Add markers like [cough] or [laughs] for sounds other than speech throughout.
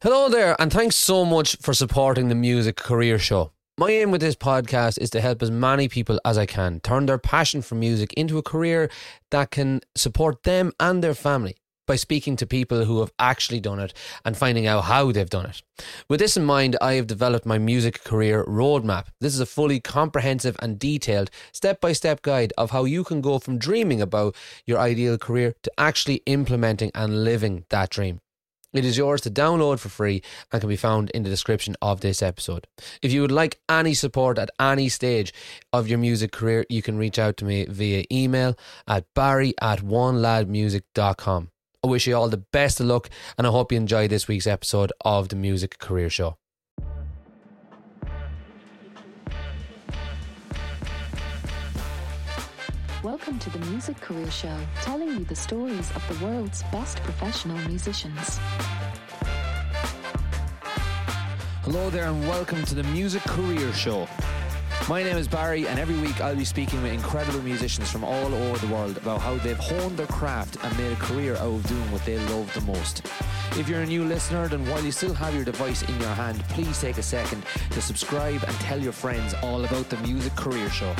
Hello there, and thanks so much for supporting the Music Career Show. My aim with this podcast is to help as many people as I can turn their passion for music into a career that can support them and their family by speaking to people who have actually done it and finding out how they've done it. With this in mind, I have developed my music career roadmap. This is a fully comprehensive and detailed step by step guide of how you can go from dreaming about your ideal career to actually implementing and living that dream. It is yours to download for free and can be found in the description of this episode. If you would like any support at any stage of your music career, you can reach out to me via email at barry at oneladmusic.com. I wish you all the best of luck and I hope you enjoy this week's episode of the Music Career Show. Welcome to the Music Career Show, telling you the stories of the world's best professional musicians. Hello there, and welcome to the Music Career Show. My name is Barry, and every week I'll be speaking with incredible musicians from all over the world about how they've honed their craft and made a career out of doing what they love the most. If you're a new listener, then while you still have your device in your hand, please take a second to subscribe and tell your friends all about the Music Career Show.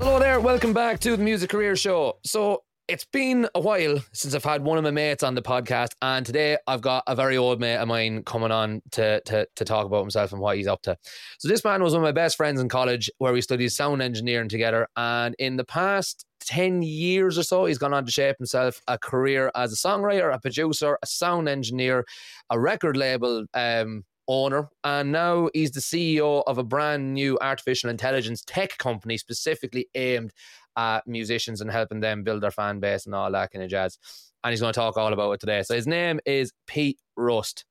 Hello there, welcome back to the Music Career Show. So, it's been a while since I've had one of my mates on the podcast, and today I've got a very old mate of mine coming on to, to, to talk about himself and what he's up to. So, this man was one of my best friends in college where we studied sound engineering together. And in the past 10 years or so, he's gone on to shape himself a career as a songwriter, a producer, a sound engineer, a record label um, owner, and now he's the CEO of a brand new artificial intelligence tech company specifically aimed at musicians and helping them build their fan base and all that kind of jazz. And he's going to talk all about it today. So his name is Pete Rust.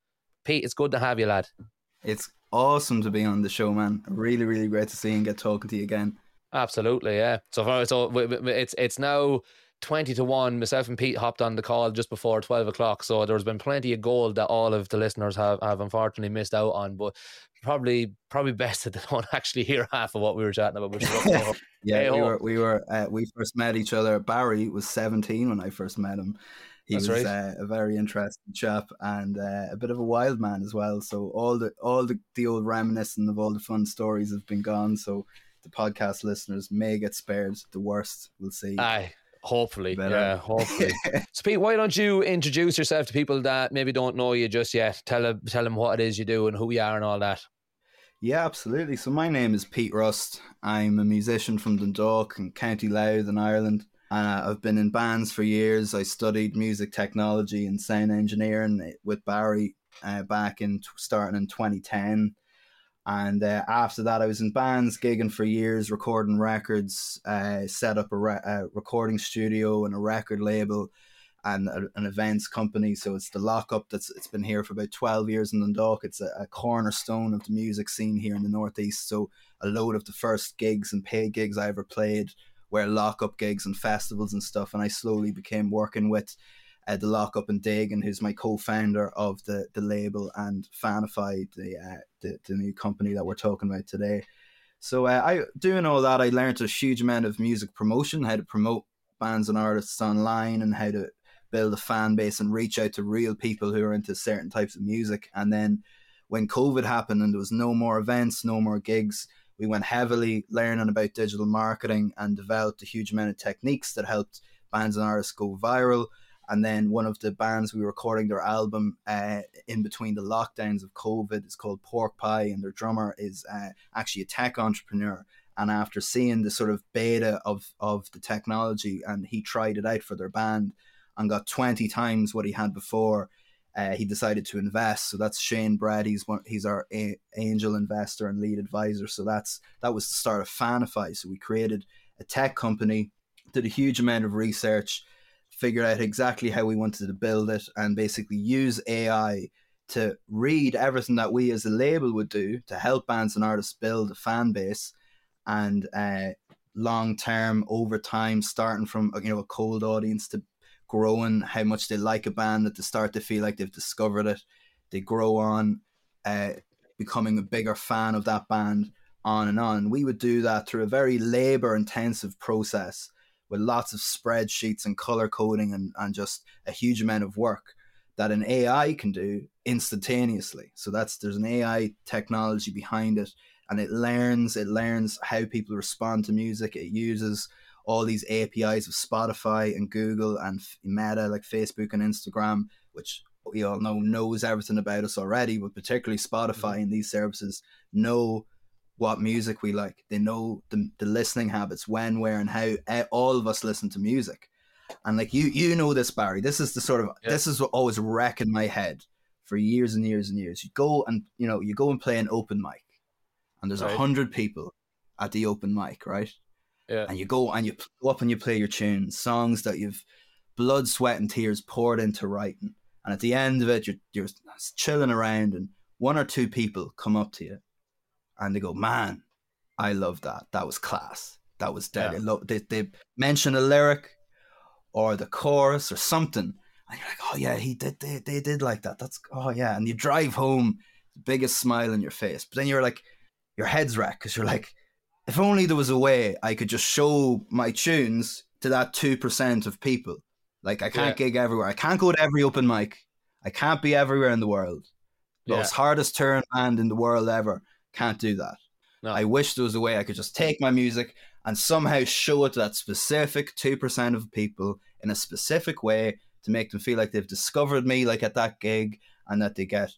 Pete, it's good to have you, lad. It's awesome to be on the show, man. Really, really great to see and get talking to you again. Absolutely, yeah. So, far, so it's it's now 20 to 1 myself and pete hopped on the call just before 12 o'clock so there's been plenty of gold that all of the listeners have, have unfortunately missed out on but probably probably best that they don't [laughs] actually hear half of what we were chatting about [laughs] yeah hey, we were we were uh, we first met each other. Barry was 17 when i first met him. He That's was right. uh, a very interesting chap and uh, a bit of a wild man as well so all the all the, the old reminiscing of all the fun stories have been gone so the podcast listeners may get spared the worst we'll see. Aye Hopefully, Better. yeah, hopefully. [laughs] so, Pete, why don't you introduce yourself to people that maybe don't know you just yet? Tell them, tell them what it is you do and who you are and all that. Yeah, absolutely. So, my name is Pete Rust. I'm a musician from Dundalk and County Louth in Ireland. And uh, I've been in bands for years. I studied music technology and sound engineering with Barry uh, back in starting in 2010. And uh, after that, I was in bands, gigging for years, recording records, uh, set up a, re- a, recording studio and a record label and a, an events company. So it's the lockup that's it's been here for about 12 years in Dundalk. It's a, a, cornerstone of the music scene here in the Northeast. So a load of the first gigs and paid gigs I ever played were lockup gigs and festivals and stuff. And I slowly became working with uh, the Lockup and Dagan, who's my co-founder of the the label and Fanify, the, uh, the the new company that we're talking about today. So uh, I doing all that, I learned a huge amount of music promotion, how to promote bands and artists online, and how to build a fan base and reach out to real people who are into certain types of music. And then when COVID happened and there was no more events, no more gigs, we went heavily learning about digital marketing and developed a huge amount of techniques that helped bands and artists go viral and then one of the bands we were recording their album uh, in between the lockdowns of COVID is called Pork Pie, and their drummer is uh, actually a tech entrepreneur. And after seeing the sort of beta of of the technology, and he tried it out for their band and got twenty times what he had before. Uh, he decided to invest. So that's Shane Brad. He's one. He's our a- angel investor and lead advisor. So that's that was the start of Fanify. So we created a tech company, did a huge amount of research, figure out exactly how we wanted to build it and basically use AI to read everything that we as a label would do to help bands and artists build a fan base and uh, long term over time starting from you know a cold audience to growing how much they like a band at the start they feel like they've discovered it. They grow on uh, becoming a bigger fan of that band on and on. We would do that through a very labor intensive process with lots of spreadsheets and color coding and, and just a huge amount of work that an AI can do instantaneously. So that's there's an AI technology behind it, and it learns it learns how people respond to music. It uses all these APIs of Spotify and Google and Meta like Facebook and Instagram, which we all know knows everything about us already, but particularly Spotify mm-hmm. and these services know what music we like. They know the, the listening habits, when, where, and how eh, all of us listen to music. And like you, you know this, Barry. This is the sort of yeah. this is what always wreck in my head for years and years and years. You go and you know you go and play an open mic, and there's a right. hundred people at the open mic, right? Yeah. And you go and you go up and you play your tunes, songs that you've blood, sweat, and tears poured into writing. And at the end of it, you're you're chilling around, and one or two people come up to you, and they go, "Man, I love that. That was class. That was dead. Yeah. They they mention a lyric, or the chorus, or something." And you're like, oh yeah, he did. They, they did like that. That's oh yeah. And you drive home, biggest smile on your face. But then you're like, your head's wrecked because you're like, if only there was a way I could just show my tunes to that two percent of people. Like I can't yeah. gig everywhere. I can't go to every open mic. I can't be everywhere in the world. The yeah. most hardest turn band in the world ever can't do that. No. I wish there was a way I could just take my music and somehow show it to that specific two percent of people in a specific way to make them feel like they've discovered me, like at that gig, and that they get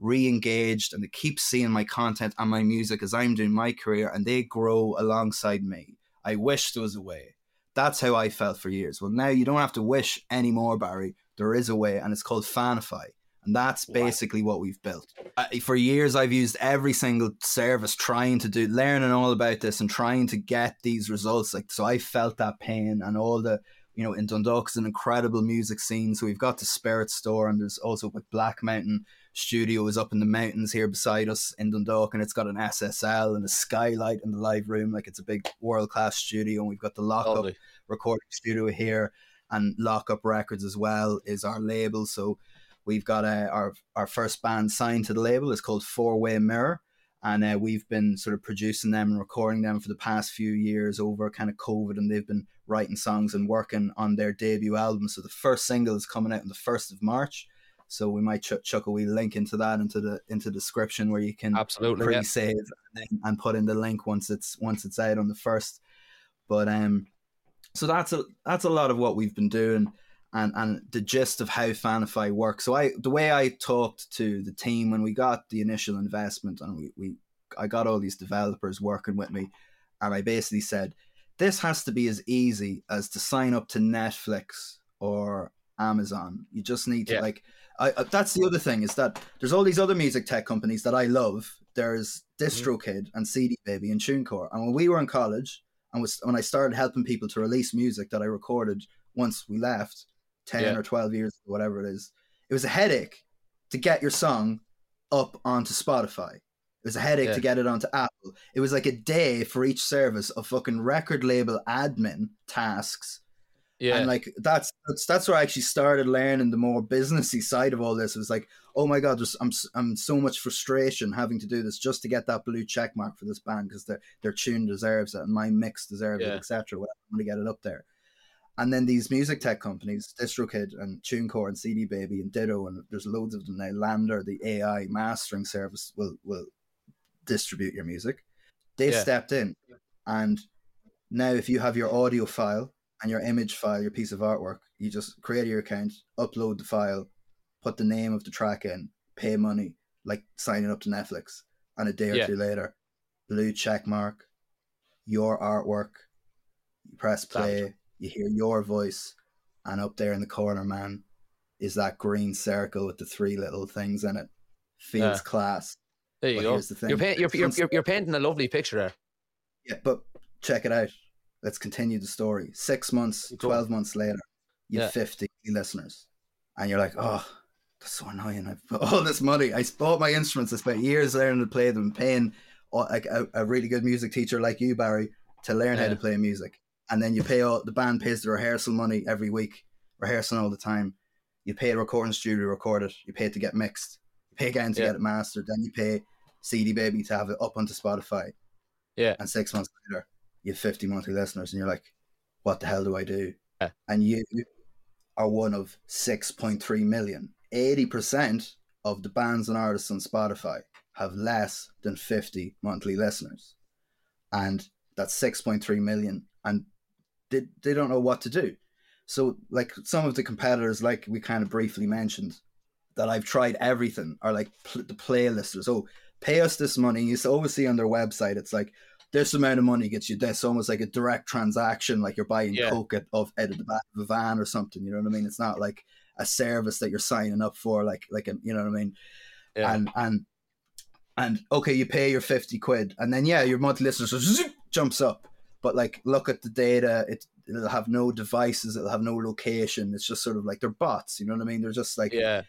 re-engaged and they keep seeing my content and my music as I'm doing my career and they grow alongside me. I wish there was a way. That's how I felt for years. Well, now you don't have to wish anymore, Barry. There is a way, and it's called Fanify. And that's basically what we've built. Uh, for years, I've used every single service trying to do, learning all about this and trying to get these results. Like, so I felt that pain and all the you know, in Dundalk is an incredible music scene. So we've got the Spirit Store, and there's also like Black Mountain Studio is up in the mountains here beside us in Dundalk, and it's got an SSL and a skylight in the live room, like it's a big world class studio. And we've got the Lockup Lovely. recording studio here, and Lockup Records as well is our label. So we've got a, uh, our our first band signed to the label. It's called Four Way Mirror and uh, we've been sort of producing them and recording them for the past few years over kind of COVID, and they've been writing songs and working on their debut album. So the first single is coming out on the first of March. So we might ch- chuck a wee link into that into the into the description where you can absolutely pre-save yeah. and, and put in the link once it's once it's out on the first. But um, so that's a that's a lot of what we've been doing and and the gist of how Fanify works. So I the way I talked to the team when we got the initial investment and we, we I got all these developers working with me and I basically said this has to be as easy as to sign up to Netflix or Amazon. You just need to yeah. like I, that's the other thing is that there's all these other music tech companies that I love. There's DistroKid mm-hmm. and CD Baby and TuneCore. And when we were in college and was when I started helping people to release music that I recorded once we left, 10 yeah. or 12 years, whatever it is. It was a headache to get your song up onto Spotify. It was a headache yeah. to get it onto Apple. It was like a day for each service of fucking record label admin tasks. Yeah. And like that's that's that's where I actually started learning the more businessy side of all this. It was like, oh my god, I'm I'm so much frustration having to do this just to get that blue check mark for this band because their their tune deserves it and my mix deserves yeah. it, etc. I'm gonna get it up there. And then these music tech companies, DistroKid and TuneCore and CD Baby and Ditto, and there's loads of them now. LANDR, the AI mastering service, will will distribute your music. They yeah. stepped in, and now if you have your audio file and your image file, your piece of artwork, you just create your account, upload the file, put the name of the track in, pay money, like signing up to Netflix, and a day or yeah. two later, blue check mark, your artwork, you press play you hear your voice, and up there in the corner, man, is that green circle with the three little things in it. Feels yeah. class. There you but go. The you're, you're, you're, you're, you're painting a lovely picture there. Yeah, but check it out. Let's continue the story. Six months, cool. 12 months later, you have yeah. 50 listeners. And you're like, oh, that's so annoying. I've put all this money. I bought my instruments. I spent years learning to play them, paying uh, like a, a really good music teacher like you, Barry, to learn yeah. how to play music and then you pay all the band pays the rehearsal money every week, rehearsing all the time. You pay a recording studio to record it. You pay to get mixed. You pay again to yeah. get it mastered. Then you pay CD Baby to have it up onto Spotify. Yeah. And six months later, you have 50 monthly listeners, and you're like, what the hell do I do? Yeah. And you are one of 6.3 million. 80% of the bands and artists on Spotify have less than 50 monthly listeners. And that's 6.3 million. And they, they don't know what to do. So, like some of the competitors, like we kind of briefly mentioned, that I've tried everything are like pl- the playlisters. Oh, pay us this money. You always see on their website, it's like this amount of money gets you this, almost like a direct transaction, like you're buying Yeah. coke at, of out of the back of a van or something. You know what I mean? It's not like a service that you're signing up for, like like a, you know what I mean? Yeah. And and and okay, you pay your fifty quid, and then yeah, your monthly listeners [laughs] zoop, jumps up. But like, look at the data. It it'll have no devices. It'll have no location. It's just sort of like they're bots. You know what I mean? They're just like yeah.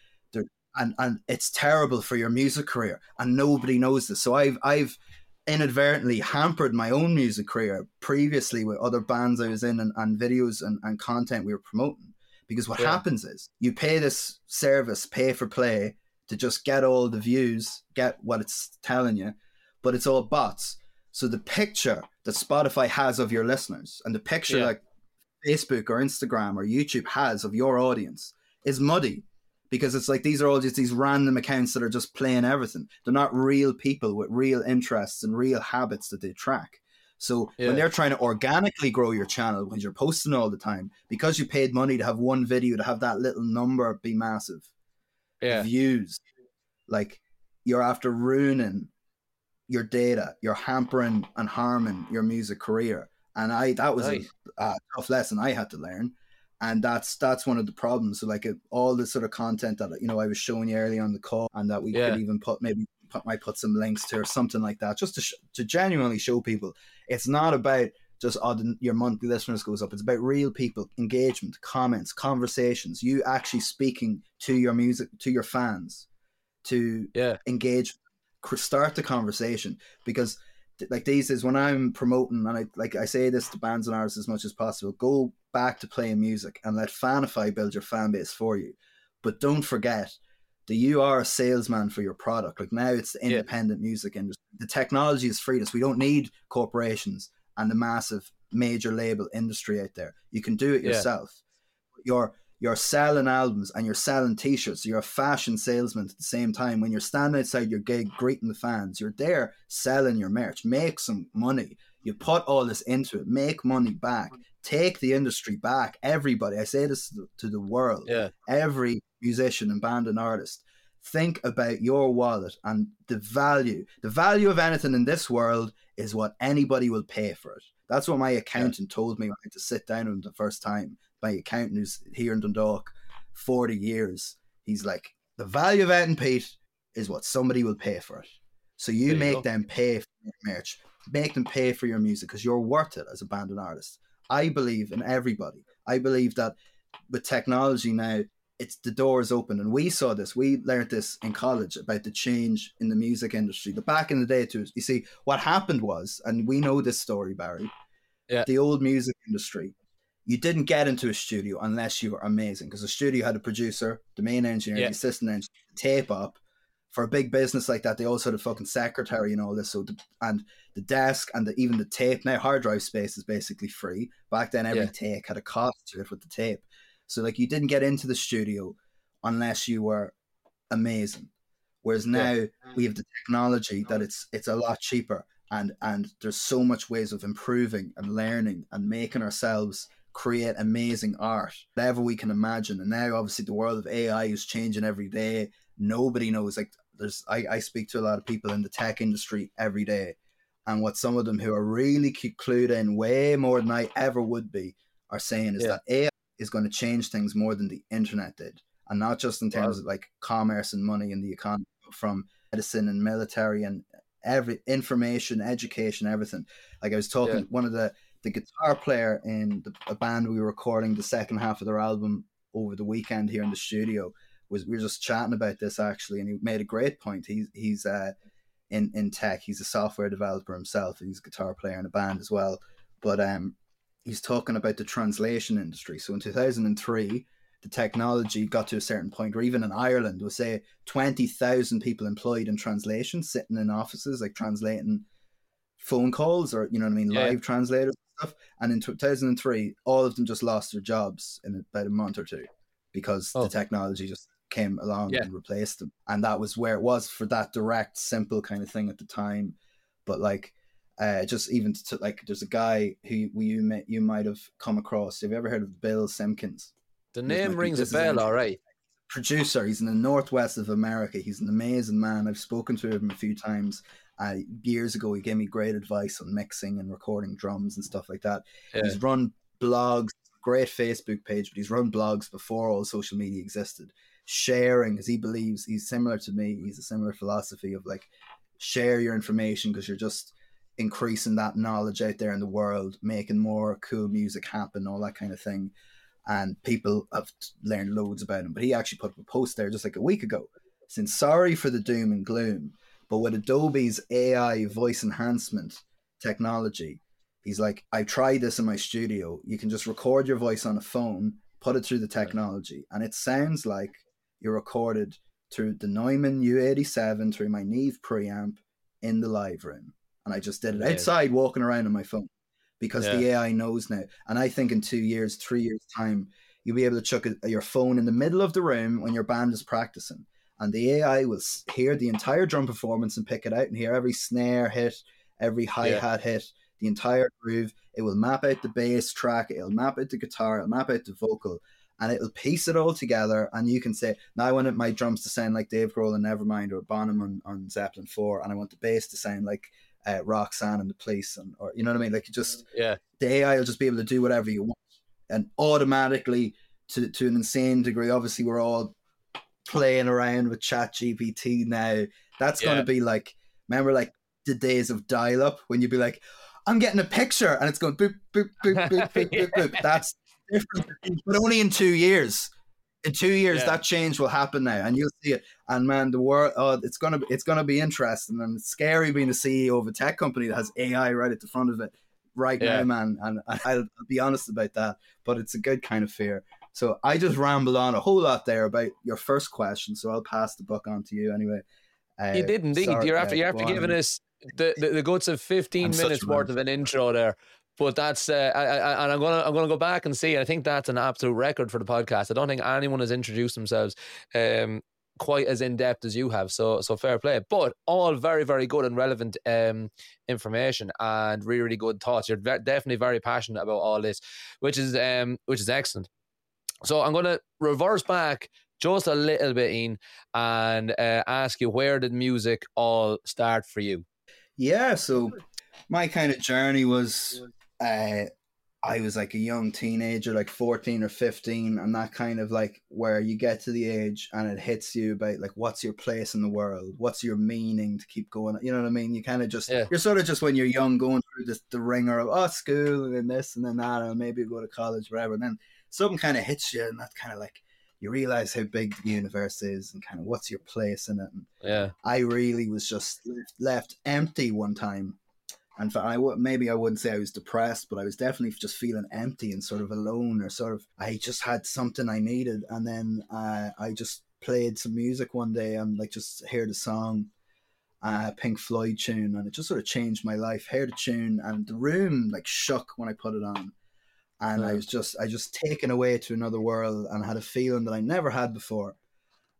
and and it's terrible for your music career and nobody knows this so i've i've inadvertently hampered my own music career previously with other bands i was in and, and videos and, and content we were promoting because what Yeah. happens is you pay this service pay for play to just get all the views get what it's telling you but it's all bots so the picture that spotify has of your listeners and the picture Yeah. like facebook or instagram or youtube has of your audience is muddy because it's like these are all just these random accounts that are just playing everything. They're not real people with real interests and real habits that they track. So Yeah. when they're trying to organically grow your channel, when you're posting all the time, because you paid money to have one video to have that little number be massive, Yeah. views, like you're after ruining your data, you're hampering and harming your music career. And I that was a, a tough lesson I had to learn. And that's that's one of the problems. So like all the sort of content that you know I was showing you earlier on the call, and that we Yeah. could even put maybe put might put some links to or something like that, just to sh- to genuinely show people it's not about just oh, your monthly listeners goes up. It's about real people, engagement, comments, conversations. You actually speaking to your music, to your fans, to Yeah. engage, start the conversation because like these is when I'm promoting and I like I say this to bands and artists as much as possible. Go back to playing music and let Fanify build your fan base for you, but don't forget that you are a salesman for your product. Like now, it's the Yeah. independent music industry. The technology has freed us. We don't need corporations and the massive major label industry out there. You can do it Yeah. yourself. You're you're selling albums and you're selling t-shirts. You're a fashion salesman at the same time. When you're standing outside your gig greeting the fans, you're there selling your merch. Make some money. You put all this into it. Make money back. Take the industry back. Everybody. I say this to the, to the world Yeah. every musician and band and artist think about your wallet and the value the value of anything in this world is what anybody will pay for it that's what my accountant told me when i had to sit down with him the first time my accountant who's here in dundalk 40 years he's like the value of it and pete is what somebody will pay for it. So you make go. them pay for your merch make them pay for your music because you're worth it as a band and artist. I believe in everybody. I believe that with technology now it's the door is open. And we saw this we learned this in college about the change in the music industry. The back in the day too you see what happened was and we know this story barry Yeah. the old music industry you didn't get into a studio unless you were amazing because the studio had a producer the main engineer Yeah. the assistant engineer tape up for a big business like that they also had a fucking secretary and all this so the, and the desk and the, even the tape now hard drive space is basically free back then every Yeah. take had a cost to it with the tape so like you didn't get into the studio unless you were amazing. Whereas now Yeah. we have the technology that it's it's a lot cheaper and and there's so much ways of improving and learning and making ourselves create amazing art, whatever we can imagine. And now obviously the world of AI is changing every day. Nobody knows like there's I, I speak to a lot of people in the tech industry every day. And what some of them who are really clued in way more than I ever would be are saying is Yeah. that AI is going to change things more than the internet did. And not just in terms Wow. of like commerce and money and the economy, but from medicine and military and every information, education, everything. Like I was talking, Yeah. one of the the guitar player in the, a band we were recording the second half of their album over the weekend here in the studio was we were just chatting about this actually, and he made a great point. He's he's uh, in in tech. He's a software developer himself. He's a guitar player in a band as well. But um, he's talking about the translation industry. So in two thousand and three, the technology got to a certain point where even in Ireland, was say twenty thousand people employed in translation, sitting in offices like translating phone calls or you know what I mean, Yeah. live translators stuff. And in two thousand and three, all of them just lost their jobs in about a month or two because Oh. the technology just came along Yeah. and replaced them. And that was where it was for that direct, simple kind of thing at the time. But like, uh, just even to like, there's a guy who you you, may, you might have come across. Have you ever heard of Bill Simpkins? The name rings a bell, all right. producer. He's in the northwest of America. He's an amazing man. I've spoken to him a few times. Uh, years ago, he gave me great advice on mixing and recording drums and stuff like that. Yeah. He's run blogs, great Facebook page, but he's run blogs before all social media existed. Sharing, because he believes he's similar to me. He's a similar philosophy of like share your information because you're just increasing that knowledge out there in the world, making more cool music happen, all that kind of thing and people have learned loads about him. But he actually put up a post there just like a week ago saying sorry for the doom and gloom, but with Adobe's AI voice enhancement technology, he's like, I tried this in my studio. You can just record your voice on a phone, put it through the technology, and it sounds like you're recorded through the Neumann U87 through my Neve preamp in the live room. And I just did it Yeah. outside walking around on my phone because the AI knows now. And I think in two years, three years' time, you'll be able to chuck a, your phone in the middle of the room when your band is practicing. And the AI will hear the entire drum performance and pick it out and hear every snare hit, every hi hat hit, the entire groove. It will map out the bass track, it'll map out the guitar, it'll map out the vocal, and it'll piece it all together. And you can say, now I want my drums to sound like Dave Grohl and Nevermind or Bonham on, on Zeppelin 4, and I want the bass to sound like uh, Roxanne and the Police, and or you know what I mean? Like just Yeah. the AI will just be able to do whatever you want, and automatically to to an insane degree. Obviously, we're all playing around with Chat GPT now. That's going to be like remember like the days of dial up when you'd be like, I'm getting a picture and it's going boop boop boop boop boop boop boop. [laughs] That's different, but only in two years. In two years, Yeah. that change will happen now, and you'll see it. And man, the world, oh, uh, it's gonna be, it's gonna be interesting and it's scary being the CEO of a tech company that has AI right at the front of it right Yeah. now, man. And I'll, I'll be honest about that, but it's a good kind of fear. So I just rambled on a whole lot there about your first question. So I'll pass the buck on to you anyway. Uh, You did indeed. sorry, you're uh, after you're after on. giving us the, the, the guts of 15 I'm minutes worth of an intro there. But that's uh, I, I, and I'm gonna I'm gonna go back and see. I think that's an absolute record for the podcast. I don't think anyone has introduced themselves um, quite as in depth as you have. So so fair play. But all very very good and relevant um, information and really really good thoughts. You're definitely very passionate about all this, which is um which is excellent. So I'm gonna reverse back just a little bit in and uh, ask you where did music all start for you? Yeah, so my kind of journey was uh I was like a young teenager, like 14 or 15, and that kind of like where you get to the age and it hits you about like what's your place in the world, what's your meaning to keep going. You know what I mean? You kind of just Yeah. you're sort of just when you're young going through this the ringer of oh school and then this and then that and maybe go to college, whatever. And then something kind of hits you, and that's kind of like you realize how big the universe is and kind of what's your place in it. And Yeah, I really was just left, left empty one time. And for, I w- maybe I wouldn't say I was depressed, but I was definitely just feeling empty and sort of alone, or sort of I just had something I needed. And then uh, I just played some music one day and like just heard a song, uh, Pink Floyd tune, and it just sort of changed my life. Heard a tune, and the room like shook when I put it on, and I was just I just taken away to another world and had a feeling that I never had before.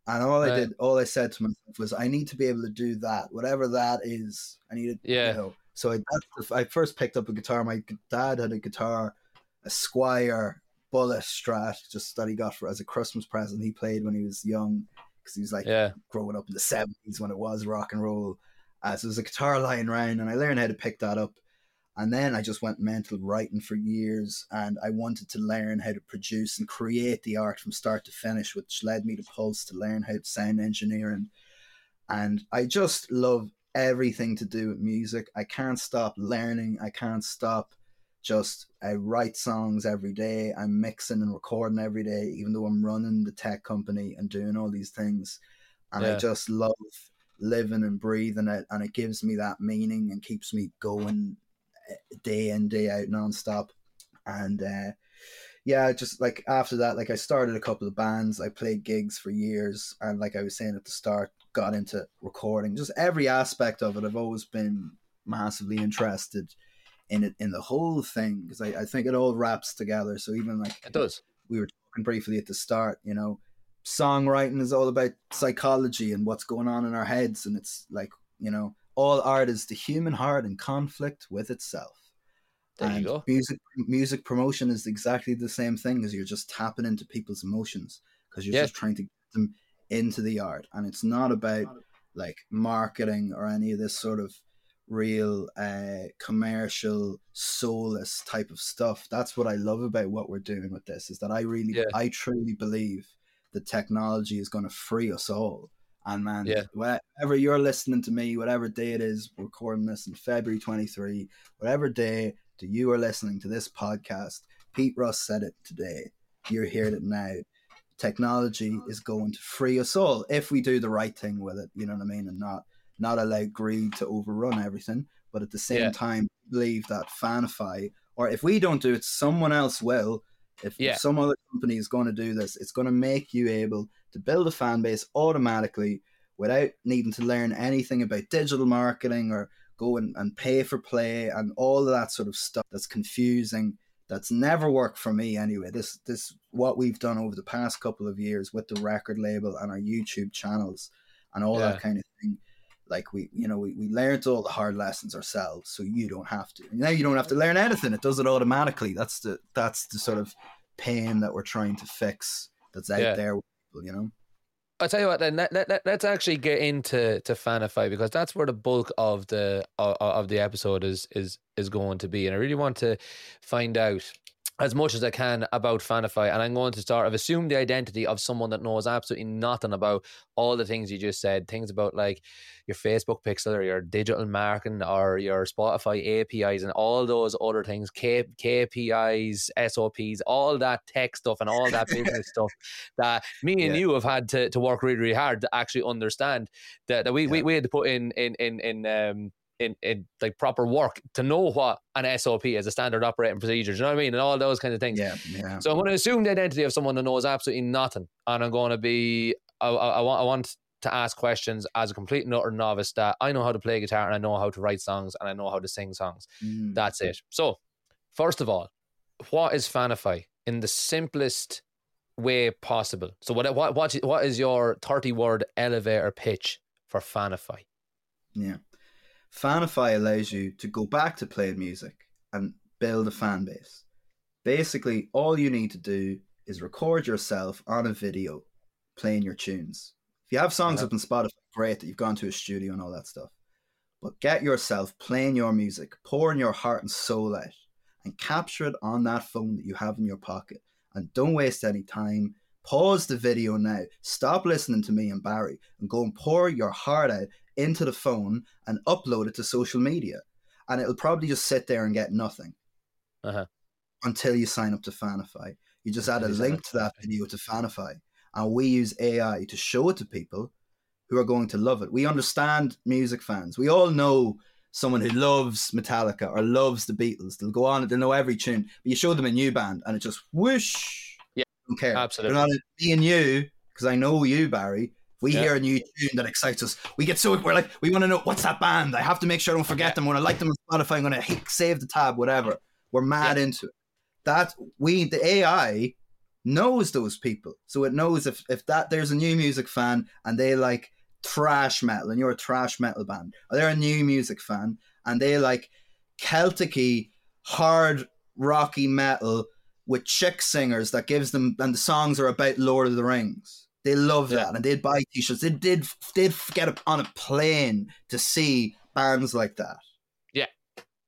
And all I did, all I said to myself was, I need to be able to do that, whatever that is. I needed, Yeah. you know. So I, that's the, I first picked up a guitar. My dad had a guitar, a Squier Bullet Strat, just that he got for as a Christmas present. He played when he was young because he was like yeah, growing up in the seventies when it was rock and roll. Uh, so there's a guitar lying around, and I learned how to pick that up. And then I just went mental writing for years, and I wanted to learn how to produce and create the art from start to finish, which led me to Pulse to learn how to sound engineering. And I just love everything to do with music. I can't stop learning. I can't stop just I write songs every day. I'm mixing and recording every day, even though I'm running the tech company and doing all these things. And I just love living and breathing it, and it gives me that meaning and keeps me going day in day out nonstop. And uh, yeah, just like after that, like I started a couple of bands. I played gigs for years, and like I was saying at the start, got into recording. Just every aspect of it, I've always been massively interested in it in the whole thing because I, I think it all wraps together. So even like it does. we were talking briefly at the start, you know, songwriting is all about psychology and what's going on in our heads, and it's like you know, all art is the human heart in conflict with itself. There you go. music music promotion is exactly the same thing as you're just tapping into people's emotions because you're Yeah. just trying to get them into the art, and it's not about like marketing or any of this sort of real uh commercial soulless type of stuff that's what i love about what we're doing with this is that i really Yeah. i truly believe that technology is going to free us all and man Yeah. whatever you're listening to me whatever day it is recording this in february 23 whatever day that you are listening to this podcast pete rust said it today you're hearing it now technology is going to free us all if we do the right thing with it you know what i mean and not not allow greed to overrun everything but at the same Yeah. time believe that fanify or if we don't do it someone else will if, Yeah. if some other company is going to do this it's going to make you able to build a fan base automatically without needing to learn anything about digital marketing or go and, and pay for play and all of that sort of stuff that's confusing that's never worked for me anyway. This this what we've done over the past couple of years with the record label and our youtube channels and all Yeah. that kind of thing like we you know we, we learned all the hard lessons ourselves so you don't have to. Now you don't have to learn anything. It does it automatically. That's the that's the sort of pain that we're trying to fix that's out Yeah. there. with people you know I'll tell you what. Then let, let, let's actually get into to Fanify because that's where the bulk of the of, of the episode is is is going to be, and I really want to find out as much as I can about Fanify, and I'm going to start. I've assumed the identity of someone that knows absolutely nothing about all the things you just said. Things about like your Facebook pixel or your digital marketing or your Spotify APIs and all those other things, K, KPIs, SOPs, all that tech stuff and all that [laughs] business stuff that me and Yeah. you have had to, to work really, really hard to actually understand that, that we, we, we had to put in in in in um in, in like proper work to know what an SOP is, a standard operating procedure. Do you know what I mean? And all those kinds of things. yeah yeah So I'm going to assume the identity of someone that knows absolutely nothing, and I'm going to be. I, I, I want. I want to ask questions as a complete and utter novice that I know how to play guitar and I know how to write songs and I know how to sing songs. Mm. That's it. So, first of all, what is Fanify in the simplest way possible? So, what what what what is your thirty word elevator pitch for Fanify? Yeah. Fanify allows you to go back to playing music and build a fan base. Basically, all you need to do is record yourself on a video playing your tunes. If you have songs Uh-huh. up on Spotify, great that you've gone to a studio and all that stuff. But get yourself playing your music, pouring your heart and soul out, and capture it on that phone that you have in your pocket. And don't waste any time. Pause the video now. Stop listening to me and Barry and go and pour your heart out into the phone and upload it to social media. And it'll probably just sit there and get nothing Uh-huh. until you sign up to Fanify. You just add a Until you sign link to that video to Fanify. And we use AI to show it to people who are going to love it. We understand music fans. We all know someone who loves Metallica or loves the Beatles. They'll go on, and they'll know every tune. But you show them a new band and it just whoosh. Yeah, Don't care. absolutely. They're not me and you, because I know you, Barry. We Yeah. hear a new tune that excites us, we get so we're like, we want to know what's that band. I have to make sure I don't forget Yeah. them. When I like them on Spotify, I'm gonna hit save the tab, whatever. We're mad into it. That we the AI knows those people. So it knows if if that there's a new music fan and they like thrash metal and you're a thrash metal band, or they're a new music fan and they like Celtic hard rocky metal with chick singers that gives them and the songs are about Lord of the Rings. They love Yeah. that and they'd buy t-shirts. They did they did get up on a plane to see bands like that. Yeah.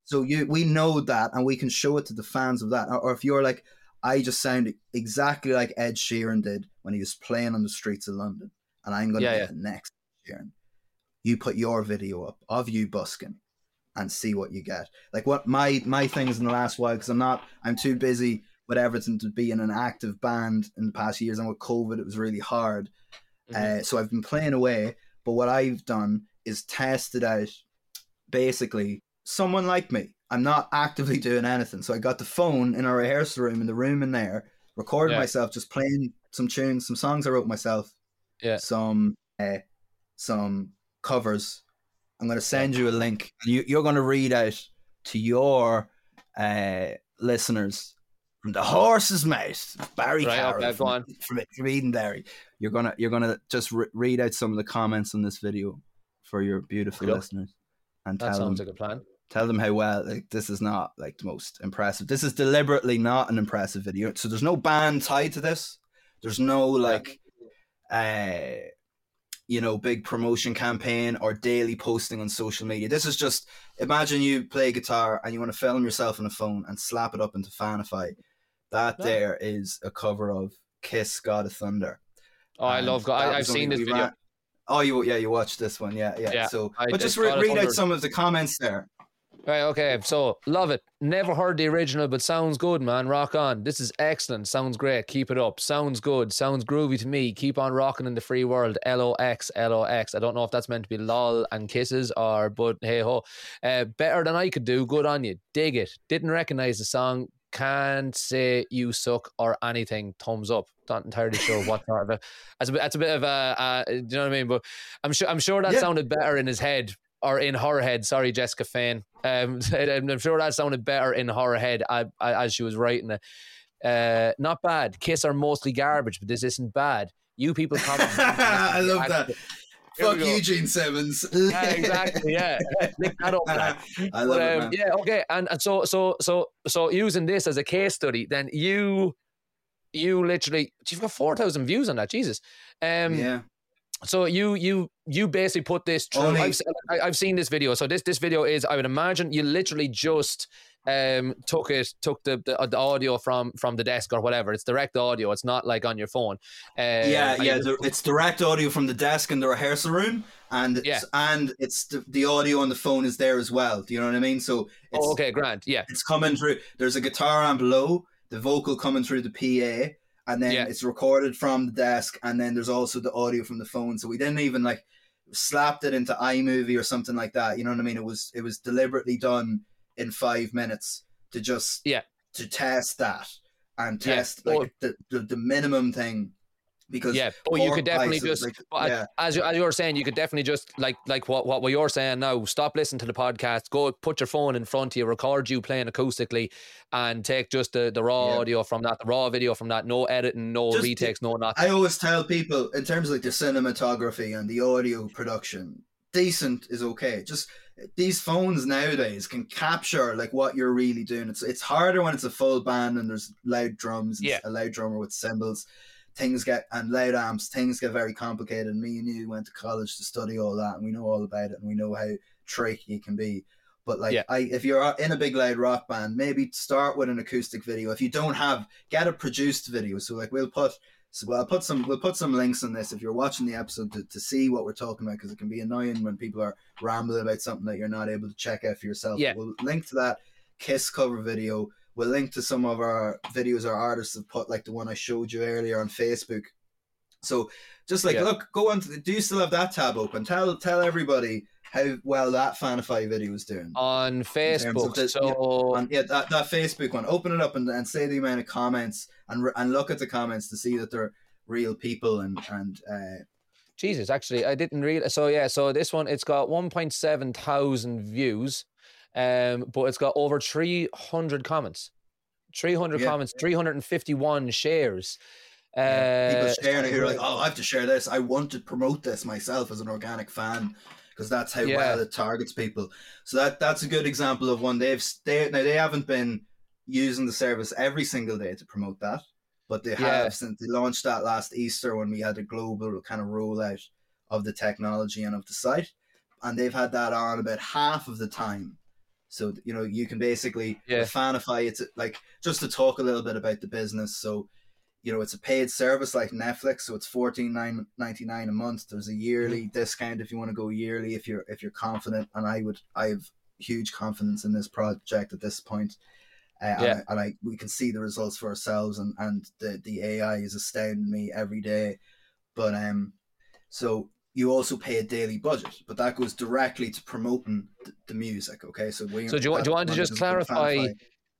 So you we know that and we can show it to the fans of that. Or, or if you're like, I just sound exactly like Ed Sheeran did when he was playing on the streets of London, and I'm gonna Yeah, be yeah. the next Sheeran. You put your video up of you busking and see what you get. Like what my my things in the last while because I'm not I'm too busy with everything to be in an active band in the past years and with COVID it was really hard. Mhm. Uh, so I've been playing away, but what I've done is tested out basically someone like me. I'm not actively doing anything. So I got the phone in our rehearsal room in the room in there, recorded Yeah. myself just playing some tunes, some songs I wrote myself. Yeah. Some uh, some covers. I'm going to send you a link. You, you're going to read out to your uh, listeners from the horse's mouth, Barry Right, Carroll okay, from, from, from Edenderry. You're gonna you're gonna just re- read out some of the comments on this video for your beautiful Okey-doke. listeners and That tell them like a plan. tell them how well like this is not like the most impressive. This is deliberately not an impressive video. So there's no band tied to this. There's no like uh you know big promotion campaign or daily posting on social media. This is just imagine you play guitar and you want to film yourself on a phone and slap it up into Fanify. That Yeah. there is a cover of Kiss God of Thunder. Oh, I And love. God. I, I've seen this video. ran- Oh, you yeah, you watched this one, yeah, yeah. Yeah, so, I but just re- read out some of the comments there. Right, okay. So, love it. Never heard the original, but sounds good, man. Rock on. This is excellent. Sounds great. Keep it up. Sounds good. Sounds groovy to me. Keep on rocking in the free world. LOX, LOX. I don't know if that's meant to be lol and kisses or, but hey ho. Uh, better than I could do. Good on you. Dig it. Didn't recognize the song. Can't say you suck or anything. Thumbs up. Not entirely sure what part of it. That's a bit. That's a bit of a. Uh, do you know what I mean? But I'm sure. I'm sure that Yeah. sounded better in his head or in her head. Sorry, Jessica Fain. Um, [laughs] I'm I'm sure that sounded better in her head I, I, as she was writing it. Uh, not bad. Kiss are mostly garbage, but this isn't bad. You people [laughs] comment. I love [laughs] that. Fuck go. Eugene Simmons. Yeah, exactly. Yeah, [laughs] that up. I love But, it, um, yeah, okay, and, and so so so so using this as a case study, then you you literally you've got four thousand views on that, Jesus. Um, yeah. so you you you basically put this through. Only- I've, I've seen this video. So this this video is I would imagine you literally just um took it took the, the the audio from from the desk or whatever. It's direct audio. It's not like on your phone. Um, yeah, yeah. it's direct audio from the desk in the rehearsal room, and it's, Yeah. and it's the, the audio on the phone is there as well. Do you know what I mean? So it's oh, okay, Grant. Yeah, it's coming through. There's a guitar amp low, the vocal coming through the PA, and then Yeah. it's recorded from the desk, and then there's also the audio from the phone. So we didn't even like slapped it into iMovie or something like that. You know what I mean? It was it was deliberately done in five minutes to just Yeah. to test that and Yeah. test like Or- the, the the minimum thing because yeah. But you could definitely just like, yeah as you, as you were saying, you could definitely just like like what what you're saying now. Stop listening to the podcast. Go put your phone in front of you. Record you playing acoustically, and take just the the raw Yeah. audio from that, the raw video from that. No editing, no Just- retakes, no nothing. I always tell people in terms of like the cinematography and the audio production, decent is okay. Just these phones nowadays can capture like what you're really doing. It's it's harder when it's a full band and there's loud drums, and Yeah. a loud drummer with cymbals. Things get and loud amps. Things get very complicated. Me and you went to college to study all that, and we know all about it, and we know how tricky it can be. But like, Yeah. I if you're in a big loud rock band, maybe start with an acoustic video. If you don't have, get a produced video. So like, we'll put so I'll put some we'll put some links on this if you're watching the episode to, to see what we're talking about because it can be annoying when people are rambling about something that you're not able to check out for yourself. Yeah. We'll link to that Kiss cover video. We'll link to some of our videos our artists have put, like the one I showed you earlier on Facebook. So just like Yeah. look, go on. To, do you still have that tab open? Tell tell everybody how well that Fanify video is doing. on Facebook. the- so On, yeah, that, that Facebook one. Open it up and, and say the amount of comments and and look at the comments to see that they're real people and and uh, Jesus, actually, I didn't read. So yeah, so this one it's got 1.7 thousand views, um, but it's got over 300 comments, 300 Yeah. comments, 351 shares. Yeah, people Uh, sharing it who are like, oh, I have to share this. I want to promote this myself as an organic fan because that's how Yeah. well it targets people. So that that's a good example of one they've they now they haven't been using the service every single day to promote that, but they Yeah. have since they launched that last Easter when we had a global kind of rollout of the technology and of the site, and they've had that on about half of the time. So you know you can basically Yeah. Fanify. It's like just to talk a little bit about the business. So you know, it's a paid service like Netflix, so it's fourteen nine ninety nine a month. There's a yearly mm-hmm. discount if you want to go yearly if you're if you're confident. And I would I have huge confidence in this project at this point. Uh, Yeah. and, I, and I we can see the results for ourselves and, and the, the AI is astounding me every day. But um so you also pay a daily budget, but that goes directly to promoting the, the music. Okay, so we So do you want- do you want to just clarify-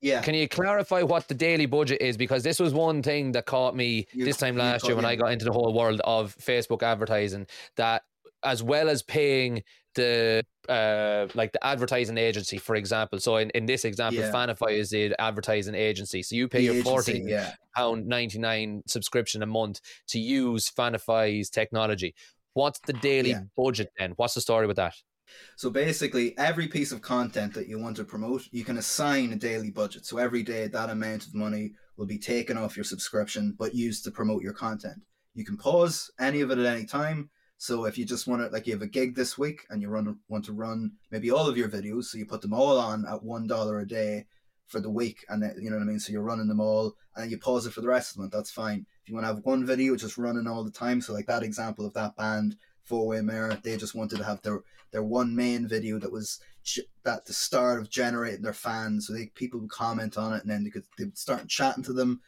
Yeah, Can you clarify what the daily budget is? Because this was one thing that caught me You- this time last year when. I got into the whole world of Facebook advertising. That as well as paying the uh like the advertising agency, for example. So in, in this example, Yeah. Fanify is the advertising agency. So you pay The your agency, fourteen yeah. pound ninety nine subscription a month to use Fanify's technology. What's the daily Yeah. budget then? What's the story with that? So basically, every piece of content that you want to promote, you can assign a daily budget. So every day, that amount of money will be taken off your subscription, but used to promote your content. You can pause any of it at any time. So if you just want to, like, you have a gig this week and you run want to run maybe all of your videos, so you put them all on at one dollar a day for the week, and you know what I mean. So you're running them all, and you pause it for the rest of the month. That's fine. If you want to have one video just running all the time, so like that example of that band, Four Way Mirror, they just wanted to have their their one main video that was that the start of generating their fans. So they, people would comment on it, and then they could they would start chatting to them,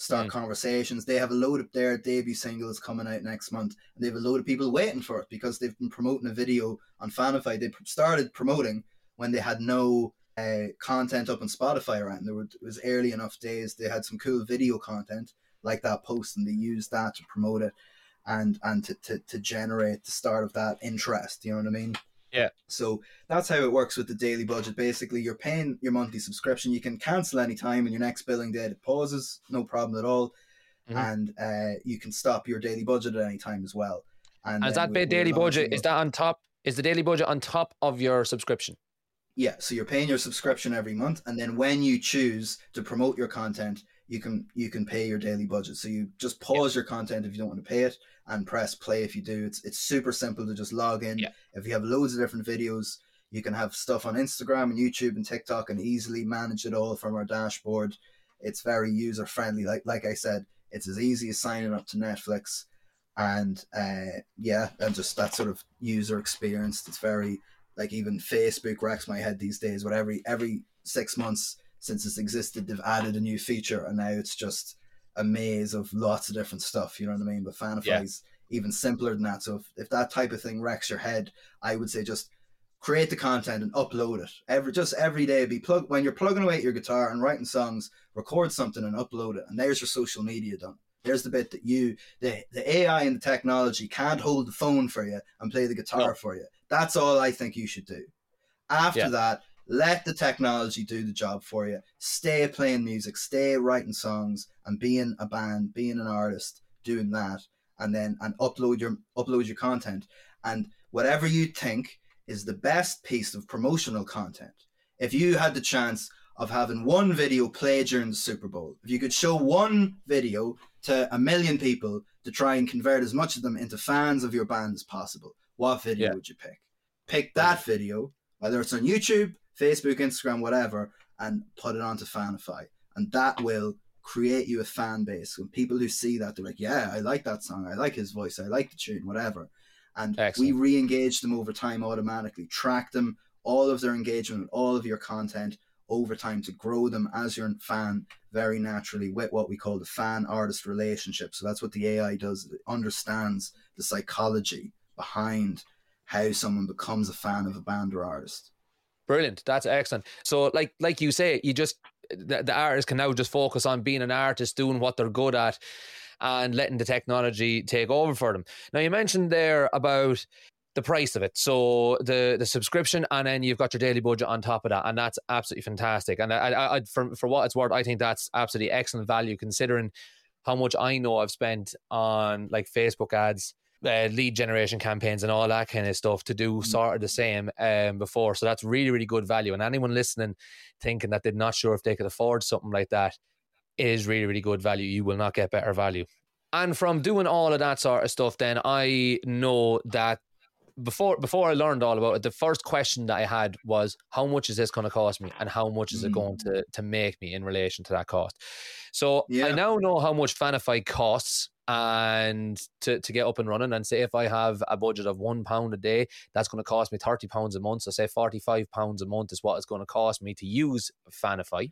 start Mm. conversations. They have a load of their debut singles coming out next month, and they have a load of people waiting for it because they've been promoting a video on Fanify. They started promoting when they had no uh, content up on Spotify around. There were, it was early enough days. They had some cool video content like that post, and they used that to promote it and and to, to, to generate the start of that interest. You know what I mean? Yeah. So that's how it works with the daily budget. Basically, you're paying your monthly subscription. You can cancel any time, and your next billing date it pauses, no problem at all. Mhm. And uh, you can stop your daily budget at any time as well. And, And is that we- daily budget? Is that on top? Is the daily budget on top of your subscription? Yeah, so you're paying your subscription every month, and then when you choose to promote your content, you can you can pay your daily budget. So you just pause your content if you don't want to pay it, and press play if you do. It's it's super simple to just log in. Yeah. If you have loads of different videos, you can have stuff on Instagram and YouTube and TikTok, and easily manage it all from our dashboard. It's very user friendly. Like like I said, it's as easy as signing up to Netflix, and uh, yeah, and just that sort of user experience. It's very like even Facebook wrecks my head these days. But every every six months since it's existed, they've added a new feature, and now it's just a maze of lots of different stuff. You know what I mean? But Fanify's even simpler than that. So if, if that type of thing wrecks your head, I would say just create the content and upload it every just every day. Be plug when you're plugging away at your guitar and writing songs, record something and upload it, and there's your social media done. There's the bit that you the the AI and the technology can't hold the phone for you and play the guitar No. for you. That's all I think you should do. After Yeah. that, let the technology do the job for you. Stay playing music, stay writing songs, and being a band, being an artist, doing that, and then and upload your upload your content. And whatever you think is the best piece of promotional content. If you had the chance of having one video play during the Super Bowl, if you could show one video to a million people to try and convert as much of them into fans of your band as possible, what video Yeah. would you pick? Pick that video, whether it's on YouTube, Facebook, Instagram, whatever, and put it onto Fanify. And that will create you a fan base. When people who see that, they're like, yeah, I like that song. I like his voice. I like the tune, whatever. And Excellent. we re engage them over time automatically, track them, all of their engagement, with all of your content over time to grow them as your fan very naturally with what we call the fan artist relationship. So that's what the AI does. It understands the psychology behind how someone becomes a fan of a band or artist. Brilliant. That's excellent. So, like like you say, you just the, the artist can now just focus on being an artist, doing what they're good at, and letting the technology take over for them. Now, you mentioned there about the price of it. So the the subscription, and then you've got your daily budget on top of that, and that's absolutely fantastic. And I, I, I for for what it's worth, I think that's absolutely excellent value considering how much I know I've spent on like Facebook ads uh, lead generation campaigns and all that kind of stuff to do sort of the same um, before. So that's really, really good value. And anyone listening thinking that they're not sure if they could afford something like that is really, really good value. You will not get better value. And from doing all of that sort of stuff, then I know that before before I learned all about it, the first question that I had was how much is this going to cost me and how much is it Mm. going to to make me in relation to that cost. So I now know how much Fanify costs and to, to get up and running and say if I have a budget of one pound a day, that's going to cost me thirty pounds a month. So say forty five pounds a month is what it's going to cost me to use Fanify.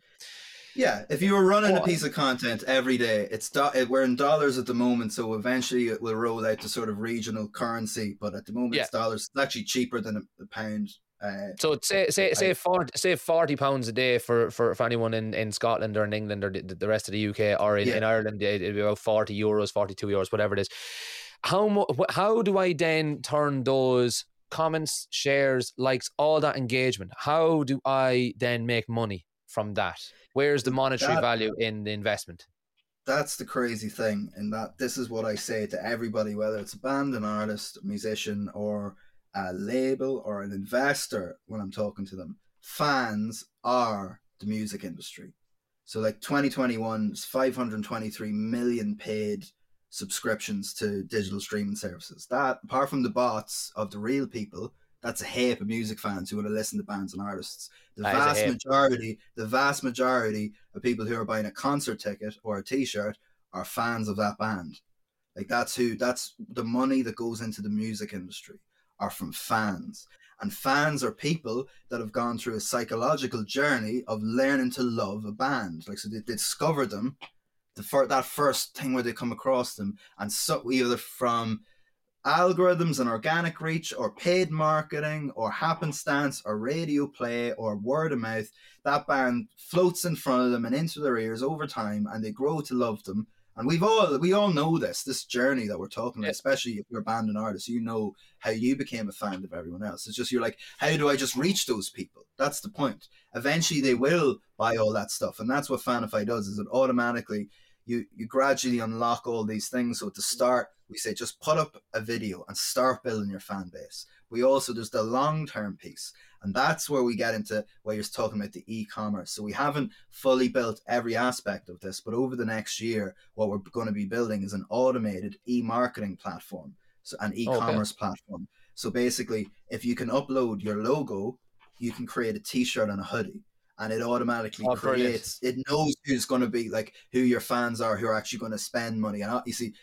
Yeah, if you were running a piece of content every day, it's do- we're in dollars at the moment, so eventually it will roll out to sort of regional currency. But at the moment, it's dollars. It's actually cheaper than a, a pound. Uh, So say say say I- forty say forty pounds a day for, for, for anyone in, in Scotland or in England or the, the rest of the UK or in, Yeah. in Ireland it- it'd be about forty euros, forty two euros, whatever it is. how how do I then turn those comments, shares, likes, all that engagement? How do I then make money from that? Where's the monetary That- value in the investment? that's the crazy thing and that this is what I say to everybody, whether it's a band, an artist, a musician, or a label or an investor when I'm talking to them. Fans are the music industry. So like 2021 is 523 million paid subscriptions to digital streaming services. That apart from the bots of the real people, that's a heap of music fans who want to listen to bands and artists. The That vast majority, the vast majority of people who are buying a concert ticket or a t-shirt are fans of that band. Like that's who that's the money that goes into the music industry are from fans. And fans are people that have gone through a psychological journey of learning to love a band. Like so they, they discover them, the fir- that first thing where they come across them, and so either from algorithms and organic reach or paid marketing or happenstance or radio play or word of mouth that band floats in front of them and into their ears over time and they grow to love them and we've all we all know this this journey that we're talking about Yeah. especially if you're a band and artist you know how you became a fan of everyone else. It's just you're like how do i just reach those people? That's the point. Eventually they will buy all that stuff and that's what fanify does is it automatically you you gradually unlock all these things. So to start we say just put up a video and start building your fan base we also there's the long term piece and that's where we get into where you're talking about the e-commerce. So we haven't fully built every aspect of this but over the next year what we're going to be building is an automated e-marketing platform so an e-commerce platform. So basically if you can upload your logo you can create a t-shirt and a hoodie and it automatically Oh, brilliant. creates it knows who's going to be like who your fans are who are actually going to spend money. And you see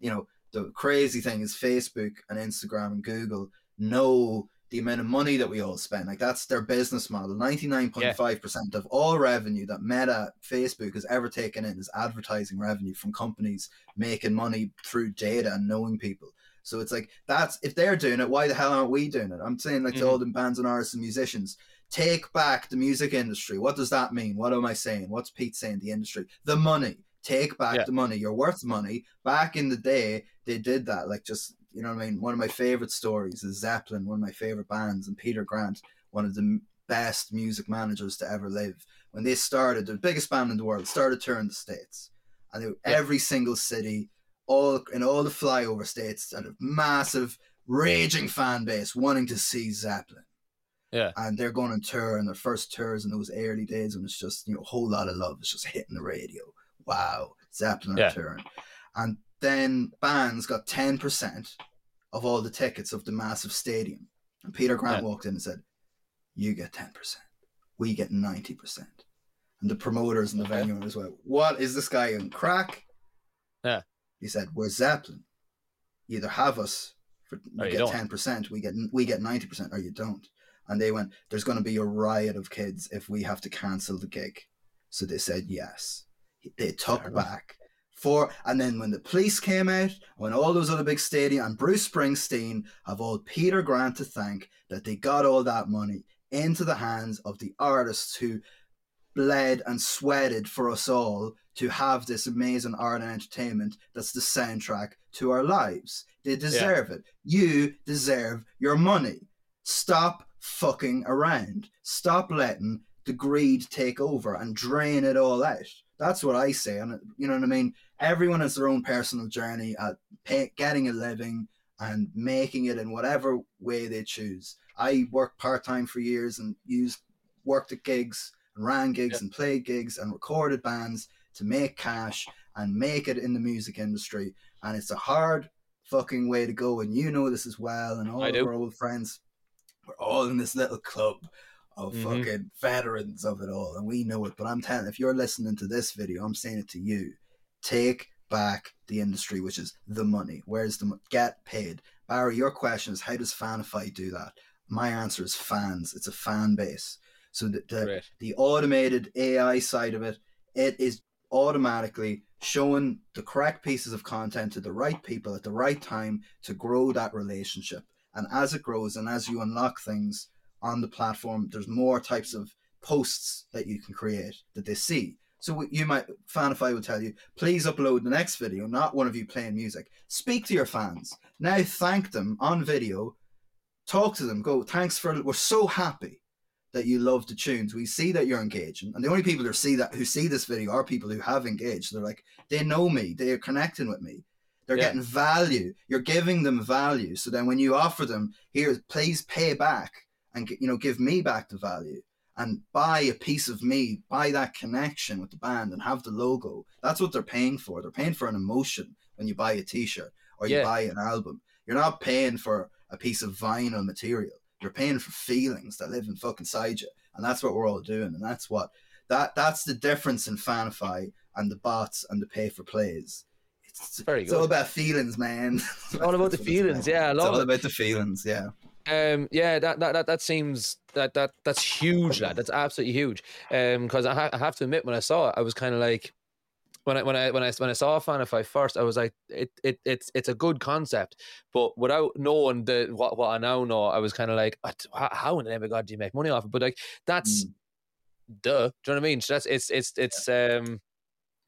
you know the crazy thing is facebook and instagram and google know the amount of money that we all spend like that's their business model 99.5% of all revenue that meta facebook has ever taken in is advertising revenue from companies making money through data and knowing people so it's like that's if they're doing it why the hell aren't we doing it i'm saying like to Mhm. all the bands and artists and musicians take back the music industry. What does that mean? What am I saying? What's Pete saying? The industry, the money. Take back Yeah. the money. You're worth money. Back in the day, they did that. Like just you know what I mean. One of my favorite stories is Zeppelin, one of my favorite bands, and Peter Grant, one of the best music managers to ever live. When they started, the biggest band in the world, started touring the states, and they, Yeah. every single city, all in all the flyover states, had a massive, raging fan base wanting to see Zeppelin Yeah. and they're going on tour and their first tours in those early days and it's just you know a whole lot of love it's just hitting the radio wow zeppelin Yeah. are touring and then bands got 10% of all the tickets of the massive stadium and peter grant Yeah. walked in and said you get 10% we get 90% and the promoters and the Okay. venue as well what is this guy in crack Yeah. he said we're zeppelin you either have us for you get 10% we get we get 90% or you don't and they went, "There's going to be a riot of kids if we have to cancel the gig." So they said yes. They took Fair back for, and then when the police came out, when all those other big stadium and Bruce Springsteen have all Peter Grant to thank that they got all that money into the hands of the artists who bled and sweated for us all to have this amazing art and entertainment that's the soundtrack to our lives. They deserve it. You deserve your money. Stop fucking around. Stop letting the greed take over and drain it all out. That's what I say. And you know what I mean? Everyone has their own personal journey uh, at pay, getting a living and making it in whatever way they choose. I worked part time for years and used worked at gigs and ran gigs Yeah. and played gigs and recorded bands to make cash and make it in the music industry. And it's a hard fucking way to go. And you know this as well. And all I of do. our old friends, we're all in this little club of Mhm. fucking veterans of it all. And we know it. But I'm telling if you're listening to this video, I'm saying it to you. Take back the industry, which is the money. Where's the get paid? Barry, your question is how does Fanify do that? My answer is fans. It's a fan base. So the, the, the automated AI side of it, it is automatically showing the correct pieces of content to the right people at the right time to grow that relationship. And as it grows and as you unlock things on the platform, there's more types of posts that you can create that they see. So you might Fanify will tell you, please upload the next video, not one of you playing music. Speak to your fans. Now thank them on video. Talk to them. Go, thanks for we're so happy that you love the tunes. We see that you're engaging. And the only people who see that who see this video are people who have engaged. They're like, they know me, they are connecting with me. They're Yeah. getting value. You're giving them value. So then when you offer them, here, please pay back and you know, give me back the value and buy a piece of me, buy that connection with the band and have the logo. That's what they're paying for. They're paying for an emotion when you buy a t-shirt or you Yeah. buy an album. You're not paying for a piece of vinyl material. You're paying for feelings that live in fucking side you. And that's what we're all doing. And that's what that that's the difference in Fanify and the bots and the pay for plays. It's, Very it's all about feelings, man. [laughs] It's all about the feelings. Yeah, I It's all it. about the feelings, yeah. Um, yeah, that, that that that seems that that that's huge. Lad. That's absolutely huge. Um, because I, ha- I have to admit, when I saw it, I was kind of like, when I when I when I when I saw fight first, I was like, it it it's it's a good concept, but without knowing the what what I now know, I was kind of like, how, in the name of God do you make money off it? But like, that's Mm. duh. Do you know what I mean? So that's it's it's it's um.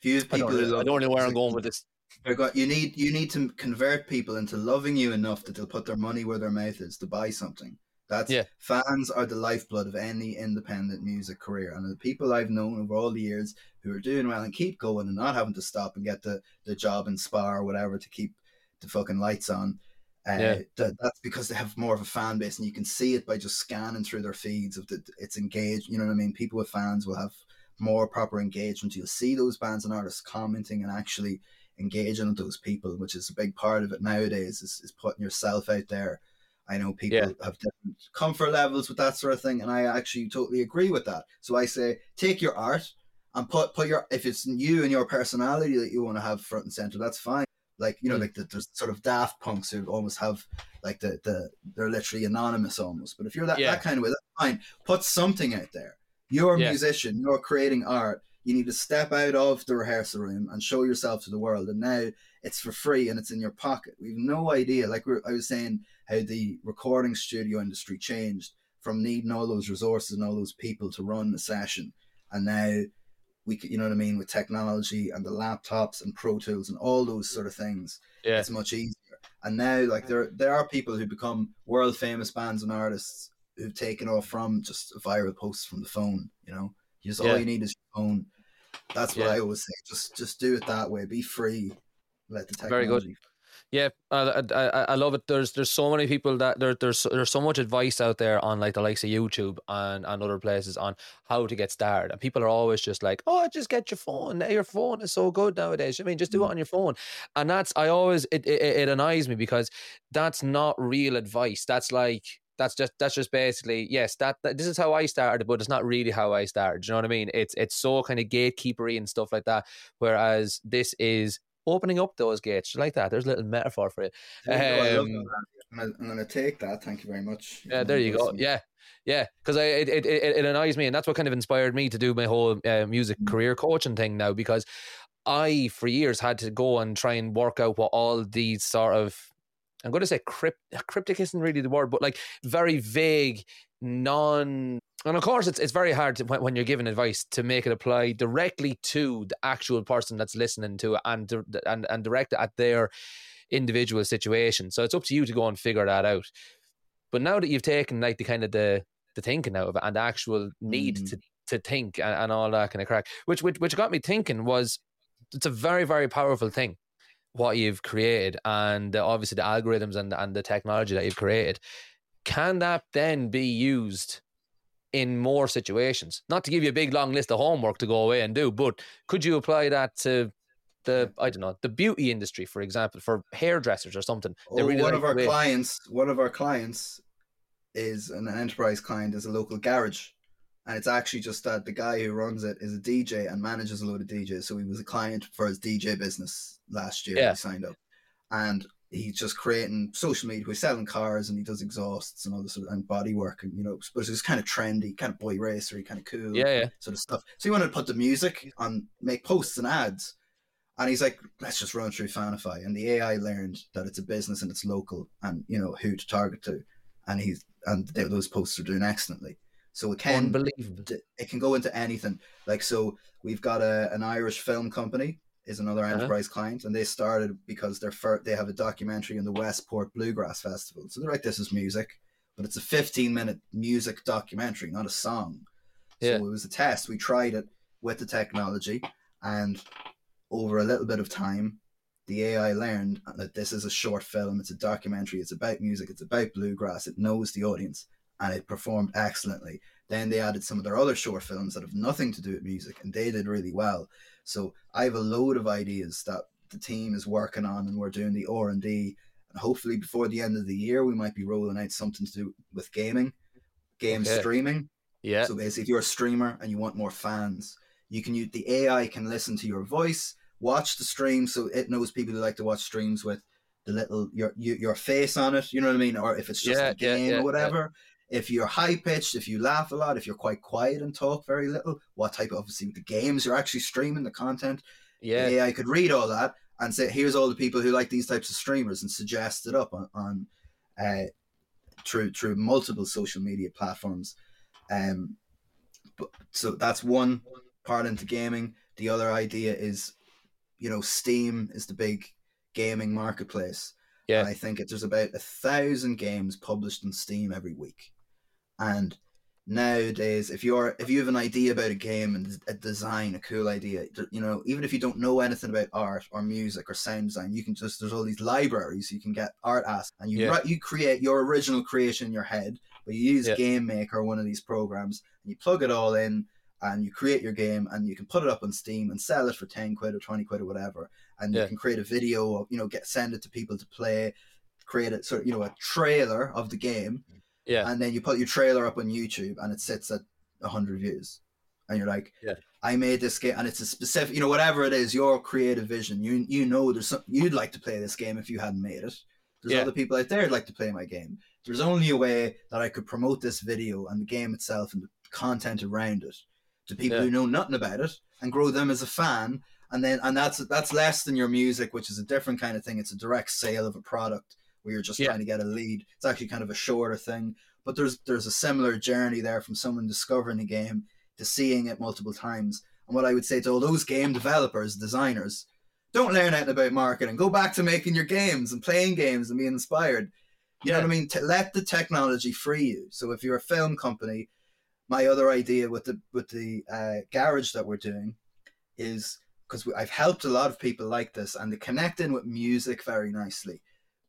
If you have I don't, really, I don't know where I'm going with this. They're got you need you need to convert people into loving you enough that they'll put their money where their mouth is to buy something. That's Yeah. fans are the lifeblood of any independent music career, and the people I've known over all the years who are doing well and keep going and not having to stop and get the the job in spa or whatever to keep the fucking lights on. Uh, Yeah. that, that's because they have more of a fan base, and you can see it by just scanning through their feeds. Of the, it's engaged, you know what I mean. People with fans will have more proper engagement. You'll see those bands and artists commenting and actually engaging with those people, which is a big part of it nowadays, is, is putting yourself out there. I know people Yeah. have different comfort levels with that sort of thing, and I actually totally agree with that. So I say, take your art and put put your if it's you and your personality that you want to have front and center, that's fine. Like you know, Mm. like the, there's sort of Daft Punks who almost have like the the they're literally anonymous almost. But if you're that, Yeah. that kind of way, that's fine. Put something out there. You're a Yeah. musician. You're creating art. You need to step out of the rehearsal room and show yourself to the world. And now it's for free and it's in your pocket. We've no idea. Like we're, I was saying, how the recording studio industry changed from needing all those resources and all those people to run the session, and now we, you know what I mean, with technology and the laptops and Pro Tools and all those sort of things, Yeah. it's much easier. And now, like there, there are people who become world famous bands and artists who've taken off from just a viral post from the phone. You know, you just Yeah. all you need is your phone. That's what Yeah. I always say. Just, just do it that way. Be free. Let the technology. Very good. Yeah, I, I I- love it. There's there's so many people that there there's there's so much advice out there on like the likes of YouTube and, and other places on how to get started, and people are always just like, oh, just get your phone. Your phone is so good nowadays. I mean, just do it Mm. on your phone, and that's I always it it, it annoys me because that's not real advice. That's like that's just that's just basically yes that, that this is how I started, but it's not really how I started. You know what I mean? It's it's so kind of gatekeepery and stuff like that. Whereas this is opening up those gates like that. There's a little metaphor for it. There you go. I love Um. I'm gonna, I'm gonna take that. Thank you very much. Yeah, there you go. Yeah, yeah. Because I it, it it it annoys me, and that's what kind of inspired me to do my whole uh, music Mm. career coaching thing now. Because I, for years, had to go and try and work out what all these sort of I'm going to say crypt, cryptic isn't really the word, but like very vague, non. And of course, it's it's very hard to, when, you're giving advice to make it apply directly to the actual person that's listening to it and and and direct at their individual situation. So it's up to you to go and figure that out. But now that you've taken like the kind of the the thinking out of it and the actual need Mm. to to think and, and all that kind of crack, which, which which got me thinking was it's a very very powerful thing what you've created and uh, obviously the algorithms and and the technology that you've created. Can that then be used in more situations? Not to give you a big long list of homework to go away and do, but could you apply that to the I don't know the beauty industry, for example, for hairdressers or something? Oh, really one of our clients, one of our clients is an enterprise client, is a local garage. And it's actually just that the guy who runs it is a DJ and manages a load of DJs. So he was a client for his DJ business last year. Yeah. He signed up. And he's just creating social media. He's selling cars and he does exhausts and all this sort of, and body work and, you know, but it's kind of trendy, kind of boy racery, kind of cool Yeah, yeah. sort of stuff. So he wanted to put the music on, make posts and ads. And he's like, let's just run through Fanify. And the AI learned that it's a business and it's local and, you know, who to target to. And he's, and they, those posts are doing excellently. So it can Unbelievable. it can go into anything. Like so, we've got a an Irish film company is another Uh-huh. enterprise client, and they started because they're fir- they have a documentary in the Westport Bluegrass Festival. So they're like, this is music, but it's a 15 minute music documentary, not a song. So it was a test. We tried it with the technology, and over a little bit of time, the AI learned that this is a short film. It's a documentary. It's about music. It's about bluegrass. It knows the audience, and it performed excellently. Then they added some of their other short films that have nothing to do with music, and they did really well. So I have a load of ideas that the team is working on, and we're doing the R and D. And hopefully, before the end of the year, we might be rolling out something to do with gaming, game Okay. streaming. Yeah. So basically, if you're a streamer and you want more fans, you can use the AI can listen to your voice, watch the stream, so it knows people who like to watch streams with the little your your, your face on it. You know what I mean? Or if it's just Yeah, a yeah, game yeah, or whatever. If you're high pitched, if you laugh a lot, if you're quite quiet and talk very little, what type of obviously the games you're actually streaming, the content, yeah. the AI could read all that and say, here's all the people who like these types of streamers and suggest it up on, on uh, through through multiple social media platforms. Um, but so that's one part into gaming. The other idea is, you know, Steam is the big gaming marketplace. Yeah. And I think it, there's about a thousand games published on Steam every week, and nowadays if you're if you have an idea about a game and a design a cool idea you know even if you don't know anything about art or music or sound design you can just there's all these libraries you can get art as and you Yeah. write you create your original creation in your head but you use Yeah. game maker one of these programs and you plug it all in and you create your game and you can put it up on steam and sell it for 10 quid or 20 quid or whatever and Yeah. you can create a video or you know get send it to people to play create a sort of you know a trailer of the game Yeah. and then you put your trailer up on YouTube and it sits at 100 views. And you're like, Yeah. I made this game and it's a specific, you know, whatever it is, your creative vision. You you know there's some, you'd like to play this game if you hadn't made it. There's Yeah. other people out there who'd like to play my game. There's only a way that I could promote this video and the game itself and the content around it to people Yeah. who know nothing about it and grow them as a fan. And then and that's that's less than your music, which is a different kind of thing. It's a direct sale of a product where you're just Yeah. trying to get a lead. It's actually kind of a shorter thing, but there's there's a similar journey there from someone discovering a game to seeing it multiple times. And what I would say to all those game developers, designers, don't learn anything about marketing. Go back to making your games and playing games and being inspired. You know what I mean? To let the technology free you. So if you're a film company, my other idea with the with the uh, garage that we're doing is because I've helped a lot of people like this, and they connect in with music very nicely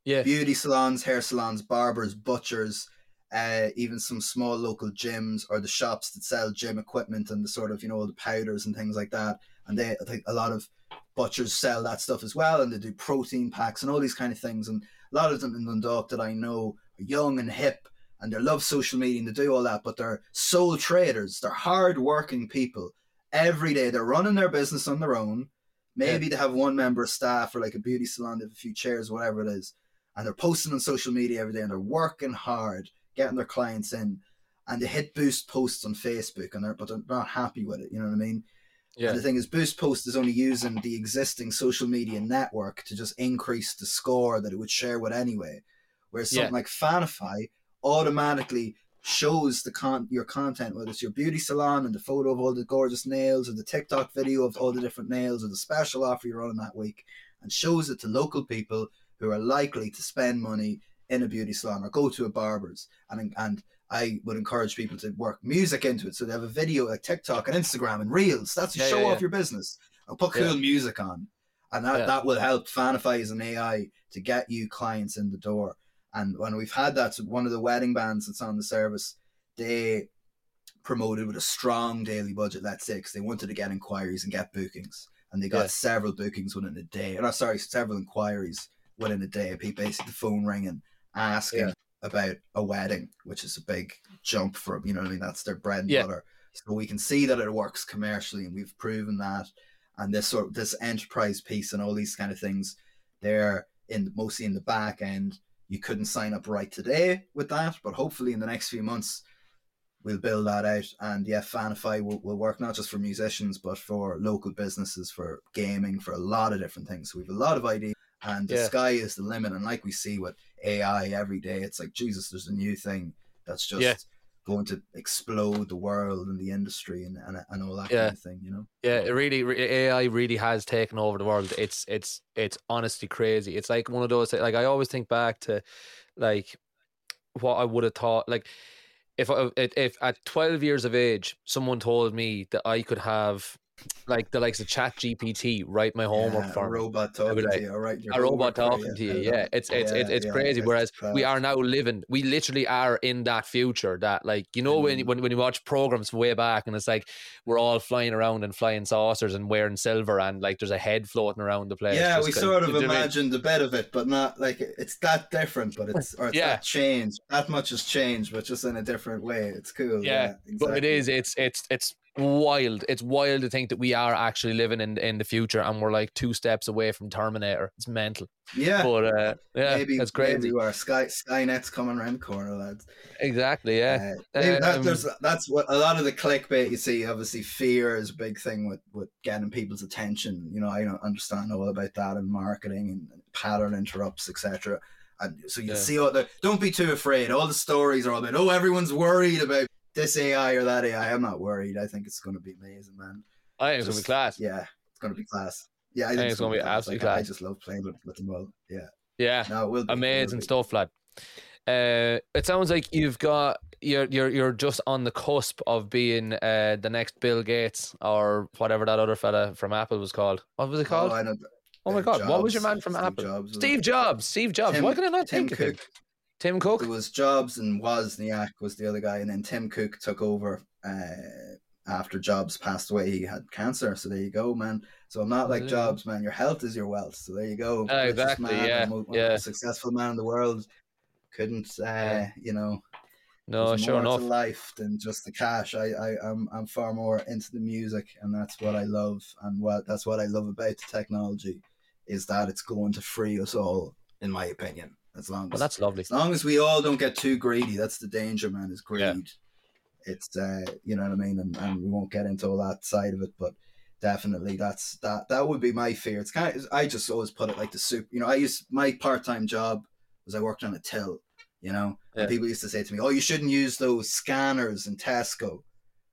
Yeah. beauty salons, hair salons, barbers, butchers, uh, even some small local gyms or the shops that sell gym equipment and the sort of you know the powders and things like that. And they, I think, a lot of butchers sell that stuff as well, and they do protein packs and all these kind of things. And a lot of them in Dundalk that I know are young and hip, and they love social media and they do all that, but they're sole traders. They're hard working people. Every day they're running their business on their own. Maybe they have one member of staff or like a beauty salon, they have a few chairs, whatever it is and they're posting on social media every day and they're working hard getting their clients in and they hit boost posts on facebook and they're but they're not happy with it you know what i mean Yeah. and the thing is boost post is only using the existing social media network to just increase the score that it would share with anyway whereas Yeah. something like fanify automatically shows the con your content whether it's your beauty salon and the photo of all the gorgeous nails or the tiktok video of all the different nails or the special offer you're running that week and shows it to local people who are likely to spend money in a beauty salon or go to a barber's. And and I would encourage people to work music into it. So they have a video like TikTok and Instagram and Reels. That's to Yeah, show yeah, off yeah. your business. And put cool music on. And that, that will help Fanify as an AI to get you clients in the door. And when we've had that, so one of the wedding bands that's on the service, they promoted with a strong daily budget, let's say, because they wanted to get inquiries and get bookings. And they got several bookings within a day. Or sorry, several inquiries within a day. People basically the phone ringing, asking Yeah. about a wedding, which is a big jump for them. you know what I mean. That's their bread and Yeah. butter. So we can see that it works commercially, and we've proven that. And this sort of this enterprise piece and all these kind of things, they're in mostly in the back end. You couldn't sign up right today with that, but hopefully in the next few months we'll build that out. And yeah, Fanify will, will work not just for musicians, but for local businesses, for gaming, for a lot of different things. So we have a lot of ideas, and the Yeah. sky is the limit. And like we see with AI every day, it's like Jesus, there's a new thing that's just Yeah. going to explode the world and the industry and and, and all that Yeah. kind of thing. You know. Yeah, it really re- AI really has taken over the world. It's it's it's honestly crazy. It's like one of those like I always think back to like what I would have thought like if I, if if at 12 years of age someone told me that I could have like the likes of Chat GPT write my homework Yeah, for a me. robot talking like- to you. Right, a robot talking to you. Yeah, it's it's it's, it's crazy. Whereas we are now living, we literally are in that future. That like you know when Mm. when when you watch programs way back and it's like we're all flying around and flying saucers and wearing silver and like there's a head floating around the place. Yeah, we sort of do you know what I mean? imagined a bit of it, but not like it's that different. But it's or it's Yeah. that changed. That much has changed, but just in a different way. It's cool. Yeah, Yeah, But it exactly. is. It's it's it's wild. It's wild to think that we are actually living in in the future and we're like two steps away from Terminator. It's mental. Yeah, But uh, yeah, maybe that's crazy. Maybe we are. Sky Skynet's coming around the corner, lads. Exactly. Yeah. Uh, that, Um, there's that's what a lot of the clickbait you see. Obviously, fear is a big thing with with getting people's attention. You know, I don't understand all about that and marketing and pattern interrupts, etc. And so you Yeah. see all the. Don't be too afraid. All the stories are all about. Oh, everyone's worried about this AI or that AI. I'm not worried. I think it's going to be amazing, man. I think it's gonna be Just- class. Yeah, it's going to be class. Yeah, I think, it's gonna be class. absolutely Like, I just love playing with, with them all. Yeah, Yeah. no, it will be, amazing be. stuff, lad. Uh, it sounds like you've got you're you're you're just on the cusp of being uh the next Bill Gates or whatever that other fella from Apple was called. What was it called? Oh, I know. Oh, my god, what was your man from Steve Apple? Jobs. Steve Jobs. Steve Jobs. Tim- Why can I not Tim think of him? Tim Cook. It was Jobs and Wozniak was the other guy, and then Tim Cook took over uh, after Jobs passed away. He had cancer, so there you go, man. So I'm not like Yeah. Jobs, man. Your health is your wealth. So there you go. Richest exactly, man, yeah, mo- yeah. successful man in the world. Couldn't, uh, Yeah. you know, no, sure enough. to life than just the cash. I, I, I'm, I'm far more into the music, and that's what I love, and what that's what I love about the technology, is that it's going to free us all, in my opinion. As long Well, that's lovely. as long as we all don't get too greedy, that's the danger, man. Is greed. Yeah. It's uh, you know what I mean, and, and we won't get into all that side of it, but definitely that's that. That would be my fear. It's kind of I just always put it like the soup. You know, I used my part time job was I worked on a till. You know, Yeah. and people used to say to me, "Oh, you shouldn't use those scanners in Tesco."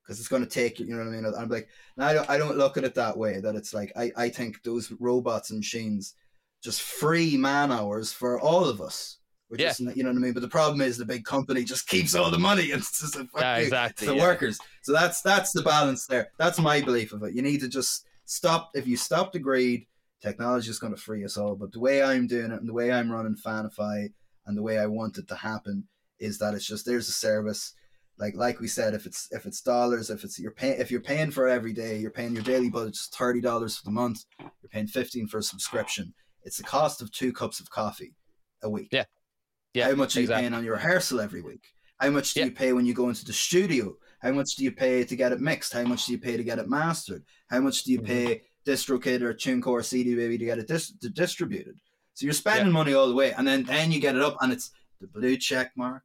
Because it's going to take you, you know what I mean. I'm like, no, I don't. I don't look at it that way. That it's like I, I think those robots and machines just free man hours for all of us. Which Yeah. is, you know what I mean. But the problem is the big company just keeps all the money, and [laughs] it's just fuck Yeah, exactly. the yeah. workers. So that's that's the balance there. That's my belief of it. You need to just stop. If you stop the greed, technology is going to free us all. But the way I'm doing it, and the way I'm running Fanify, and the way I want it to happen, is that it's just there's a service. Like like we said, if it's if it's dollars, if it's you're paying if you're paying for every day, you're paying your daily budget is thirty dollars for the month. You're paying fifteen for a subscription. It's the cost of two cups of coffee a week. Yeah. Yeah, How much are exactly. you paying on your rehearsal every week? How much do Yeah. you pay when you go into the studio? How much do you pay to get it mixed? How much do you pay to get it mastered? How much do you Mhm. pay DistroKid or TuneCore or CD Baby to get it dis- to distributed? So you're spending money all the way, and then then you get it up, and it's the blue check mark,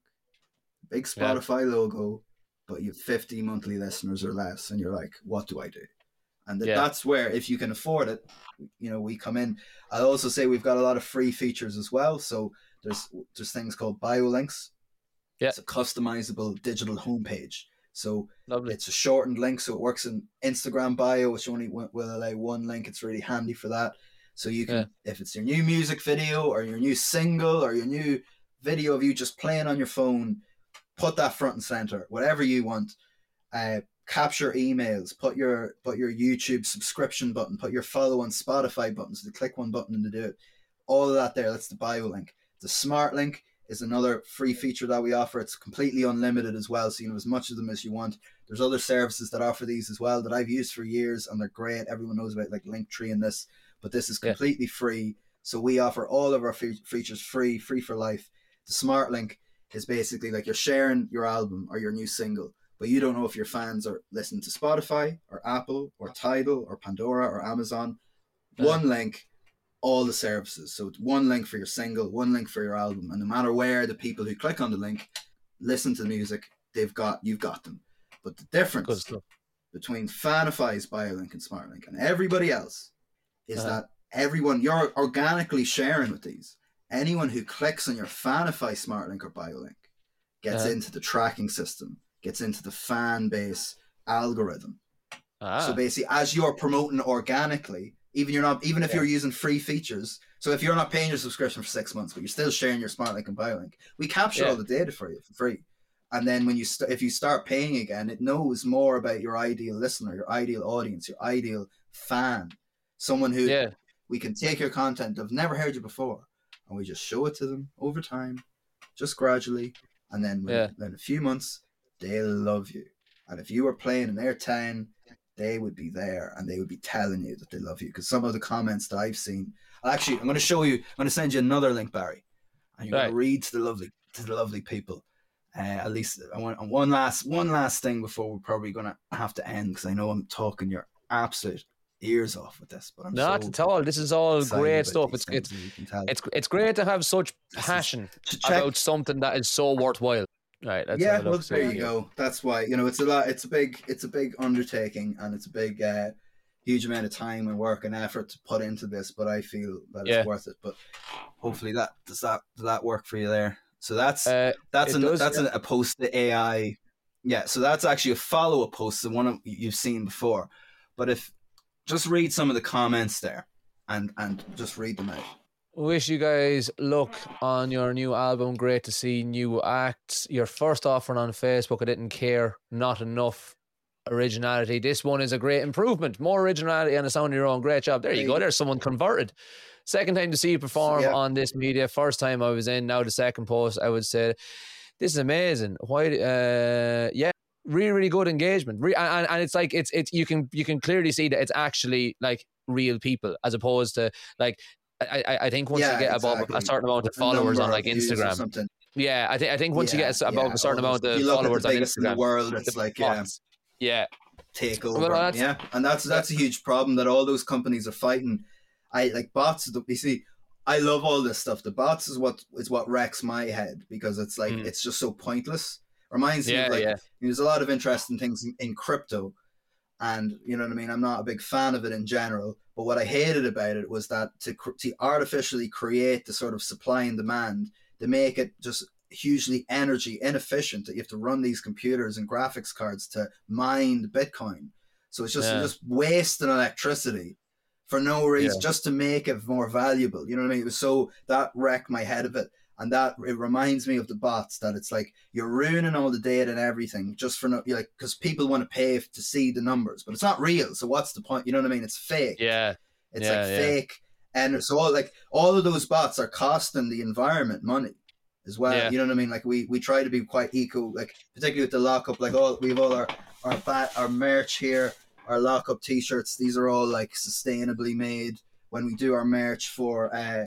big Yeah. Spotify logo, but you have 50 monthly listeners or less, and you're like, what do I do? And th- Yeah. that's where, if you can afford it, you know, we come in. I'll also say we've got a lot of free features as well. So there's there's things called biolinks. Yeah. It's a customizable digital homepage. So Lovely. it's a shortened link, so it works in Instagram bio, which only will allow one link. It's really handy for that. So you can, if it's your new music video or your new single or your new video of you just playing on your phone, put that front and center, whatever you want. Uh, capture emails, put your put your YouTube subscription button, put your follow on Spotify buttons, the click one button and to do it. All of that there, that's the bio link. The smart link is another free feature that we offer. It's completely unlimited as well, so you know as much of them as you want. There's other services that offer these as well that I've used for years and they're great. Everyone knows about like Linktree and this, but this is Yeah. completely free. So we offer all of our fe- features free, free for life. The smart link is basically like you're sharing your album or your new single, but you don't know if your fans are listening to Spotify or Apple or Tidal or Pandora or Amazon. One link, all the services. So it's one link for your single, one link for your album, and no matter where the people who click on the link listen to the music, they've got you've got them. But the difference between Fanify's BioLink and SmartLink and everybody else is Uh-huh. that everyone you're organically sharing with these. Anyone who clicks on your Fanify SmartLink or BioLink gets Uh-huh. into the tracking system gets into the fan base algorithm. Ah. So basically, as you're promoting organically, even you're not, even if Yeah. you're using free features. So if you're not paying your subscription for six months, but you're still sharing your SmartLink and BioLink, we capture Yeah. all the data for you for free. And then when you st- if you start paying again, it knows more about your ideal listener, your ideal audience, your ideal fan, someone who yeah. we can take your content they've never heard you before, and we just show it to them over time, just gradually, and then when- in a few months they'll love you. And if you were playing in their town, they would be there and they would be telling you that they love you. Because some of the comments that I've seen, actually, I'm going to show you. I'm going to send you another link, Barry, and you're going to read to the lovely to the lovely people. Uh, at least I want one last one last thing before we're probably going to have to end because I know I'm talking your absolute ears off with this, but I'm Not so at all. This is all great stuff. It's it's you can tell. it's it's great to have such This is- passion check- about something that is so worthwhile. Right. That's yeah, well, there you go. That's why you know it's a lot. It's a big. It's a big undertaking, and it's a big, uh, huge amount of time and work and effort to put into this. But I feel that it's Yeah. worth it. But hopefully that does that does that work for you there. So that's Uh, that's an, does, that's yeah. an, a post to AI. Yeah, so that's actually a follow up post to one of you've seen before. But if just read some of the comments there, and and just read them out. Wish you guys luck on your new album. Great to see new acts. Your first offering on Facebook, I didn't care. Not enough originality. This one is a great improvement. More originality and a sound of your own. Great job. There you go. There's someone converted. Second time to see you perform yeah. on this media. First time I was in. Now the second post, I would say, this is amazing. Why? Uh, yeah, really, really good engagement. Re- and, and it's like it's it's you can you can clearly see that it's actually like real people as opposed to like I, I, think once you get above a certain amount of followers on like of views or Instagram, yeah, I think I think once you get above yeah, a certain amount of if you look at followers on biggest in the world, it's the like yeah, bots. yeah, take over. Well, yeah, and that's that's a huge problem that all those companies are fighting. I like bots. You see, I love all this stuff. The bots is what is what wrecks my head because it's like Mm. it's just so pointless. Reminds me yeah, of like yeah, there's a lot of interesting things in, in crypto, and you know what I mean. I'm not a big fan of it in general, but what I hated about it was that to to artificially create the sort of supply and demand, to make it just hugely energy inefficient that you have to run these computers and graphics cards to mine Bitcoin. So it's just Yeah. just wasting electricity for no reason, just to make it more valuable. You know what I mean? It was so that wrecked my head of it. And that it reminds me of the bots that it's like you're ruining all the data and everything just for no, like because people want to pay to see the numbers, but it's not real. So what's the point? You know what I mean? It's fake. yeah, It's Yeah, like yeah. fake, and so all like all of those bots are costing the environment money as well. Yeah. You know what I mean? Like we we try to be quite eco, like particularly with the lockup. Like all we have all our our bat our merch here, our lockup T-shirts. These are all like sustainably made. When we do our merch for uh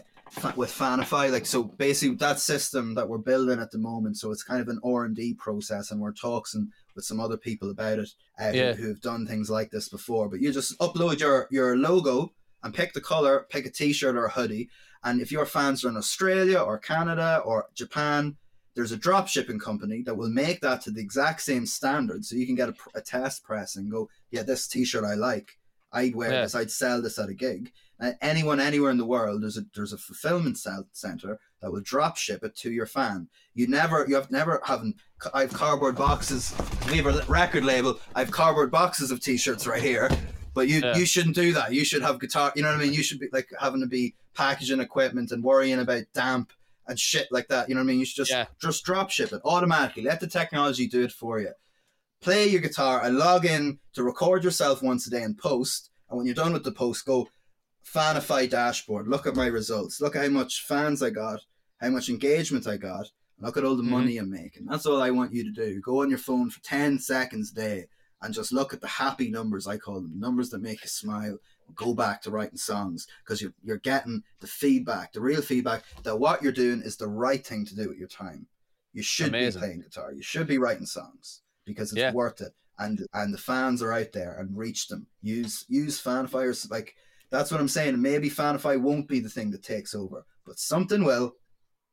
with Fanify, like so basically that system that we're building at the moment. So it's kind of an R and D process, and we're talking with some other people about it uh, Yeah. who, who've done things like this before. But you just upload your your logo and pick the color, pick a t-shirt or a hoodie. And if your fans are in Australia or Canada or Japan, there's a drop shipping company that will make that to the exact same standard. So you can get a, a test press and go, yeah, this t-shirt I like. I'd wear Yeah. this. I'd sell this at a gig. And anyone anywhere in the world, there's a there's a fulfillment cell center that will drop ship it to your fan. You never, you have never having. I have cardboard boxes. We have a record label. I have cardboard boxes of t-shirts right here. But you Yeah. you shouldn't do that. You should have guitar. You know what I mean? You should be like having to be packaging equipment and worrying about damp and shit like that. You know what I mean? You should just Yeah. just drop ship it automatically. Let the technology do it for you. Play your guitar and log in to record yourself once a day and post. And when you're done with the post, go Fanify dashboard. Look at my results. Look at how much fans I got, how much engagement I got. Look at all the Mhm. money I'm making. That's all I want you to do. Go on your phone for 10 seconds a day and just look at the happy numbers, I call them, numbers that make you smile. Go back to writing songs because you're, you're getting the feedback, the real feedback that what you're doing is the right thing to do with your time. You should Amazing. be playing guitar. You should be writing songs because it's Yeah. worth it. And and the fans are out there and reach them. Use use Fanify's like that's what I'm saying. Maybe Fanify won't be the thing that takes over, but something will.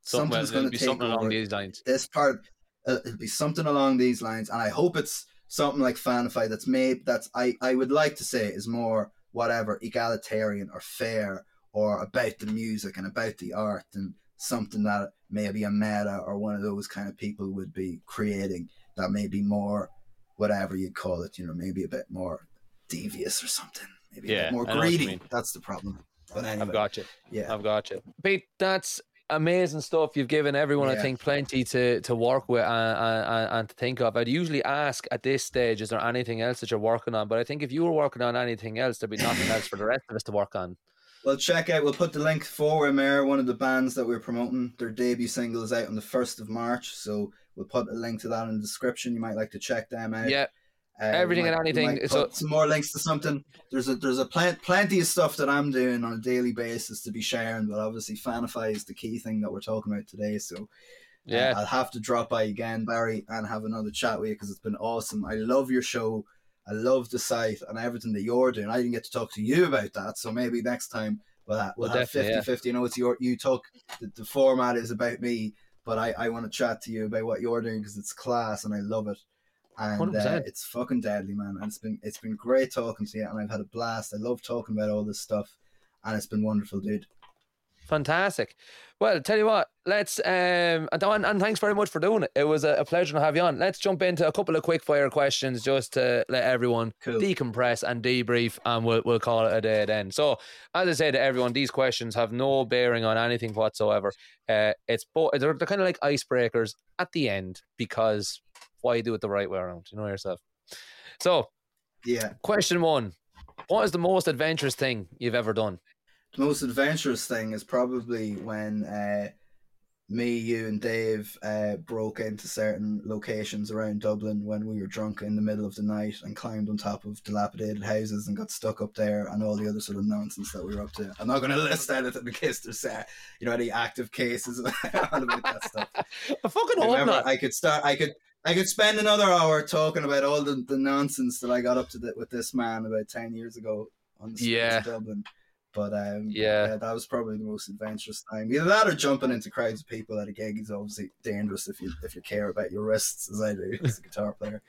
something, Something's going to be take something over along these lines. this part. Uh, it'll be something along these lines, and I hope it's something like Fanify that's made. That's I I would like to say is more whatever egalitarian or fair or about the music and about the art and something that maybe a meta or one of those kind of people would be creating that may be more whatever you'd call it, you know, maybe a bit more devious or something. Maybe a Yeah, bit more I know what you greedy. That's the problem. But anyway, I've got you. yeah. I've got you. Pete, that's amazing stuff. You've given everyone, I think, plenty to, to work with and, and, and to think of. I'd usually ask at this stage, is there anything else that you're working on? But I think if you were working on anything else, there'd be nothing else for the rest of us to work on. Well, check out. We'll put the link for Mare, one of the bands that we're promoting. Their debut single is out on the first of March, so we'll put a link to that in the description. You might like to check them out. Yeah, Uh, everything and might- we anything, so- some more links to something. There's a there's a plen- plenty of stuff that I'm doing on a daily basis to be sharing, but obviously Fanify is the key thing that we're talking about today. So uh, yeah. I'll have to drop by again, Barry, and have another chat with you because it's been awesome. I love your show. I love the site and everything that you're doing. I didn't get to talk to you about that, so maybe next time we'll have, we'll Well, have definitely, 50 yeah. 50. You know, it's your you talk. The, the format is about me, but I, I want to chat to you about what you're doing because it's class and I love it. And uh, it's fucking deadly, man. And it's been it's been great talking to you, and I've had a blast. I love talking about all this stuff, and it's been wonderful, dude. Fantastic. Well, tell you what, let's um and, and thanks very much for doing it. It was a, a pleasure to have you on. Let's jump into a couple of quick fire questions just to let everyone Cool. decompress and debrief, and we'll we'll call it a day then. So, as I said to everyone, these questions have no bearing on anything whatsoever. Uh, it's bo- they're, they're kind of like icebreakers at the end because why you do it the right way around? You know yourself. So, Yeah. question one: What is the most adventurous thing you've ever done? The most adventurous thing is probably when uh, me, you, and Dave uh, broke into certain locations around Dublin when we were drunk in the middle of the night and climbed on top of dilapidated houses and got stuck up there and all the other sort of nonsense that we were up to. I'm not going [laughs] to list anything in case there's uh, you know any active cases [laughs] about that stuff. [laughs] I fucking hope not. I could start. I could. I could spend another hour talking about all the, the nonsense that I got up to th- with this man about ten years ago on the streets Yeah. of Dublin. But um, Yeah. that was probably the most adventurous time. Either that or jumping into crowds of people at a gig is obviously dangerous if you if you care about your wrists as I do [laughs] as a guitar player.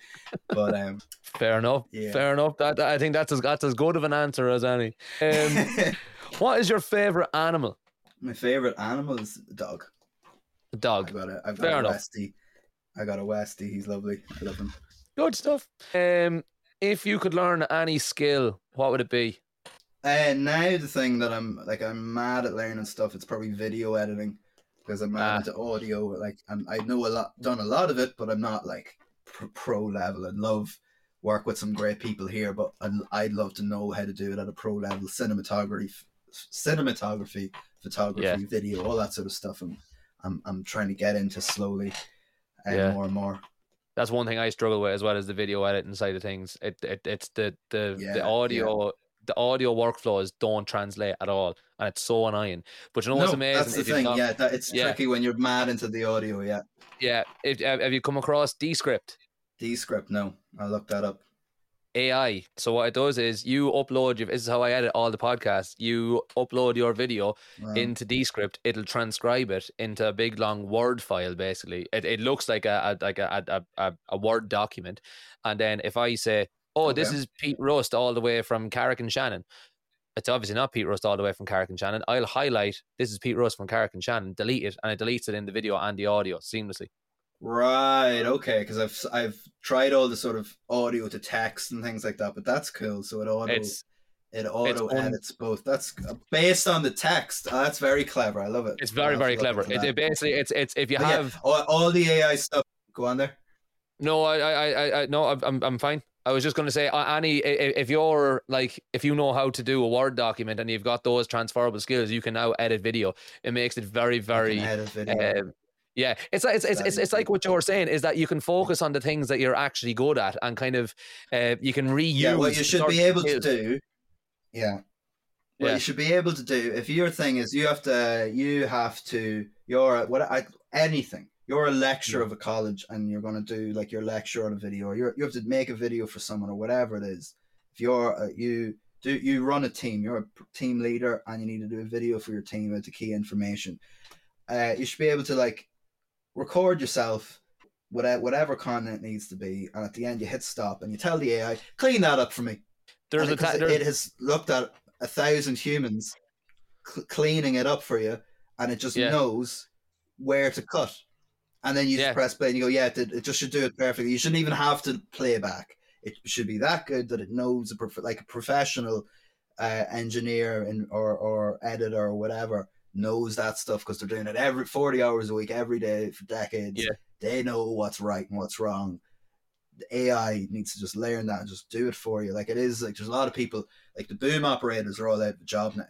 But um, Fair enough. Yeah. Fair enough. That I think that's as that's as good of an answer as any. Um, [laughs] what is your favorite animal? my favorite animal is a dog. A I've dog. got a I've Fair got a enough. I got a Westie. He's lovely. I love him. Good stuff. Um, if you could learn any skill, what would it be? Uh, now the thing that I'm like I'm mad at learning stuff. It's probably video editing because I'm mad Ah. into audio. Like and I know a lot, done a lot of it, but I'm not like pro, pro level. I'd love work with some great people here, but I'd, I'd love to know how to do it at a pro level. Cinematography, cinematography, photography, Yeah. video, all that sort of stuff. I'm I'm I'm trying to get into slowly, Yeah. more and more. That's one thing I struggle with as well as the video editing side of things. It, it it's the the Yeah, the audio the audio workflows don't translate at all, and it's so annoying. But you know what's amazing? that's the thing. got- yeah, that it's Yeah. tricky when you're mad into the audio. Yeah, yeah. If, have have you come across Descript? Descript. No, I looked that up. AI. So what it does is you upload your. This is how I edit all the podcasts. You upload your video Wow. into Descript. It'll transcribe it into a big long Word file. Basically, it, it looks like a, a like a, a, a, a Word document. And then if I say, "Oh, oh this is Pete Rust all the way from Carrick-on-Shannon," it's obviously not Pete Rust all the way from Carrick-on-Shannon. I'll highlight this is Pete Rust from Carrick-on-Shannon, delete it, and it deletes it in the video and the audio seamlessly. Right. Okay. Because I've I've tried all the sort of audio to text and things like that, but that's cool. So it auto It's it auto un- edits both. That's based on the text. Oh, that's very clever. I love it. it's very very clever. It, it basically it's it's if you But yeah, have. all, all the AI stuff. Go on there. No, I, I, I, I no, I'm, I'm, fine. I was just going to say, Annie, if you're like, if you know how to do a Word document and you've got those transferable skills, you can now edit video. It makes it very, very, edit video. um, yeah. It's like it's, it's, it's, it's like what you're saying is that you can focus on the things that you're actually good at and kind of, uh, you can reuse. yeah. What you should be able to do. Yeah. What Yeah. you should be able to do if your thing is you have to you have to you're a- what I, anything you're a lecturer of a college and you're going to do like your lecture on a video or you're, you have to make a video for someone or whatever it is if you're uh, you do you run a team you're a team leader and you need to do a video for your team with the key information uh, you should be able to like record yourself whatever whatever content needs to be and at the end you hit stop and you tell the AI clean that up for me There's and a, ta- there's, it has looked at a thousand humans cl- cleaning it up for you, and it just Yeah. knows where to cut. and then you Yeah. just press play and you go, yeah, it, it just should do it perfectly. You shouldn't even have to play back. It should be that good that it knows a prof- like a professional uh, engineer and or or editor or whatever knows that stuff because they're doing it every forty hours a week, every day for decades. Yeah. They know what's right and what's wrong. The AI needs to just learn that and just do it for you. Like it is like there's a lot of people like the boom operators are all out of a job now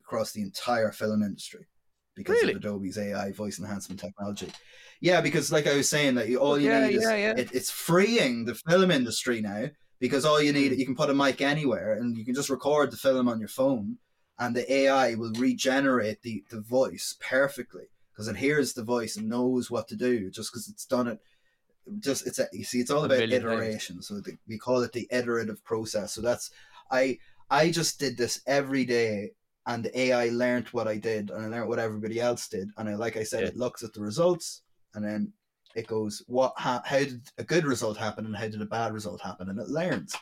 across the entire film industry because Really? of Adobe's AI voice enhancement technology. Yeah, because like I was saying, that you, all you Yeah, need is yeah, yeah. It, it's freeing the film industry now because all you need Mm. you can put a mic anywhere and you can just record the film on your phone, and the AI will regenerate the the voice perfectly because it hears the voice and knows what to do just because it's done it. Just it's a, you see, it's all about iteration. So the, we call it the iterative process. So that's I I just did this every day and the AI learned what I did and I learned what everybody else did. And I, like I said, Yeah. it looks at the results and then it goes, what, ha- how did a good result happen and how did a bad result happen? And it learns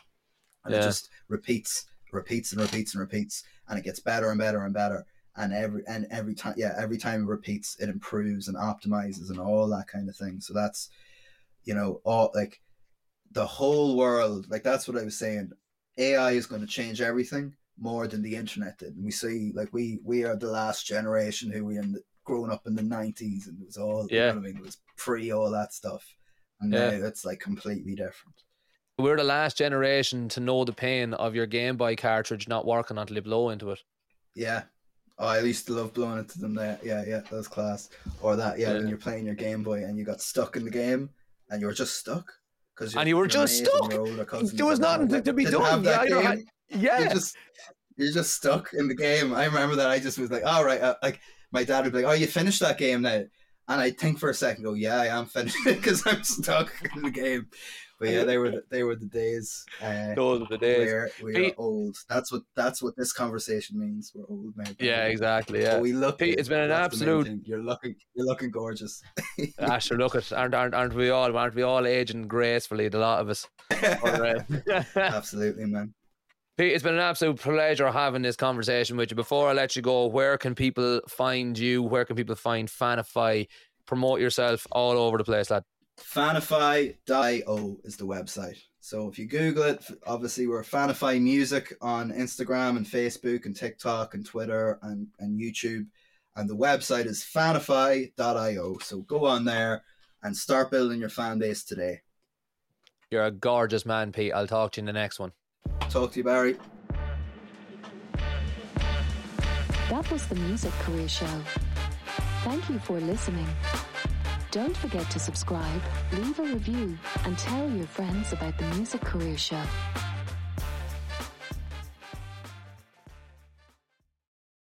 and it just repeats, repeats and repeats and repeats and it gets better and better and better. And every, and every time, yeah, every time it repeats, it improves and optimizes and all that kind of thing. So that's, you know, all like the whole world, like that's what I was saying. AI is going to change everything more than the internet did. And we see, like, we we are the last generation who we in the, grown up in the nineties, and it was all, you Yeah. know what I mean, it was pre all that stuff, and Yeah. now it's like completely different. We're the last generation to know the pain of your Game Boy cartridge not working until you blow into it. Yeah. Oh, I used to love blowing it to them. There, yeah, yeah, that was class. Or that, yeah, when you're playing your Game Boy and you got stuck in the game and you were just stuck because And you were just stuck. There was nothing to, to be done. Yeah, had- yeah. you're just you're just stuck in the game. I remember that I just was like, all right, uh, like my dad would be like, oh, you finished that game now, and I think for a second, go, yeah, I am finished [laughs] because I'm stuck in the game. But yeah, they were the, they were the days. Uh, [laughs] Those were the days. where we Pete- are old. That's what that's what this conversation means. We're old now. Yeah, exactly. But Yeah. we look. Pete, it. it's been an That's the main absolute- You're looking. You're looking gorgeous. [laughs] Ah, sure, look at aren't, aren't aren't we all aren't we all aging gracefully? The lot of us. [laughs] Absolutely, man. Pete, it's been an absolute pleasure having this conversation with you. Before I let you go, where can people find you? Where can people find Fanify? Promote yourself all over the place, lad. Fanify.io is the website. So if you Google it, obviously we're Fanify Music on Instagram and Facebook and TikTok and Twitter and, and YouTube. And the website is fanify.io. So go on there and start building your fan base today. You're a gorgeous man, Pete. I'll talk to you in the next one. Talk to you, Barry. That was the Music Career Show. Thank you for listening. Don't forget to subscribe, leave a review, and tell your friends about the Music Career Show.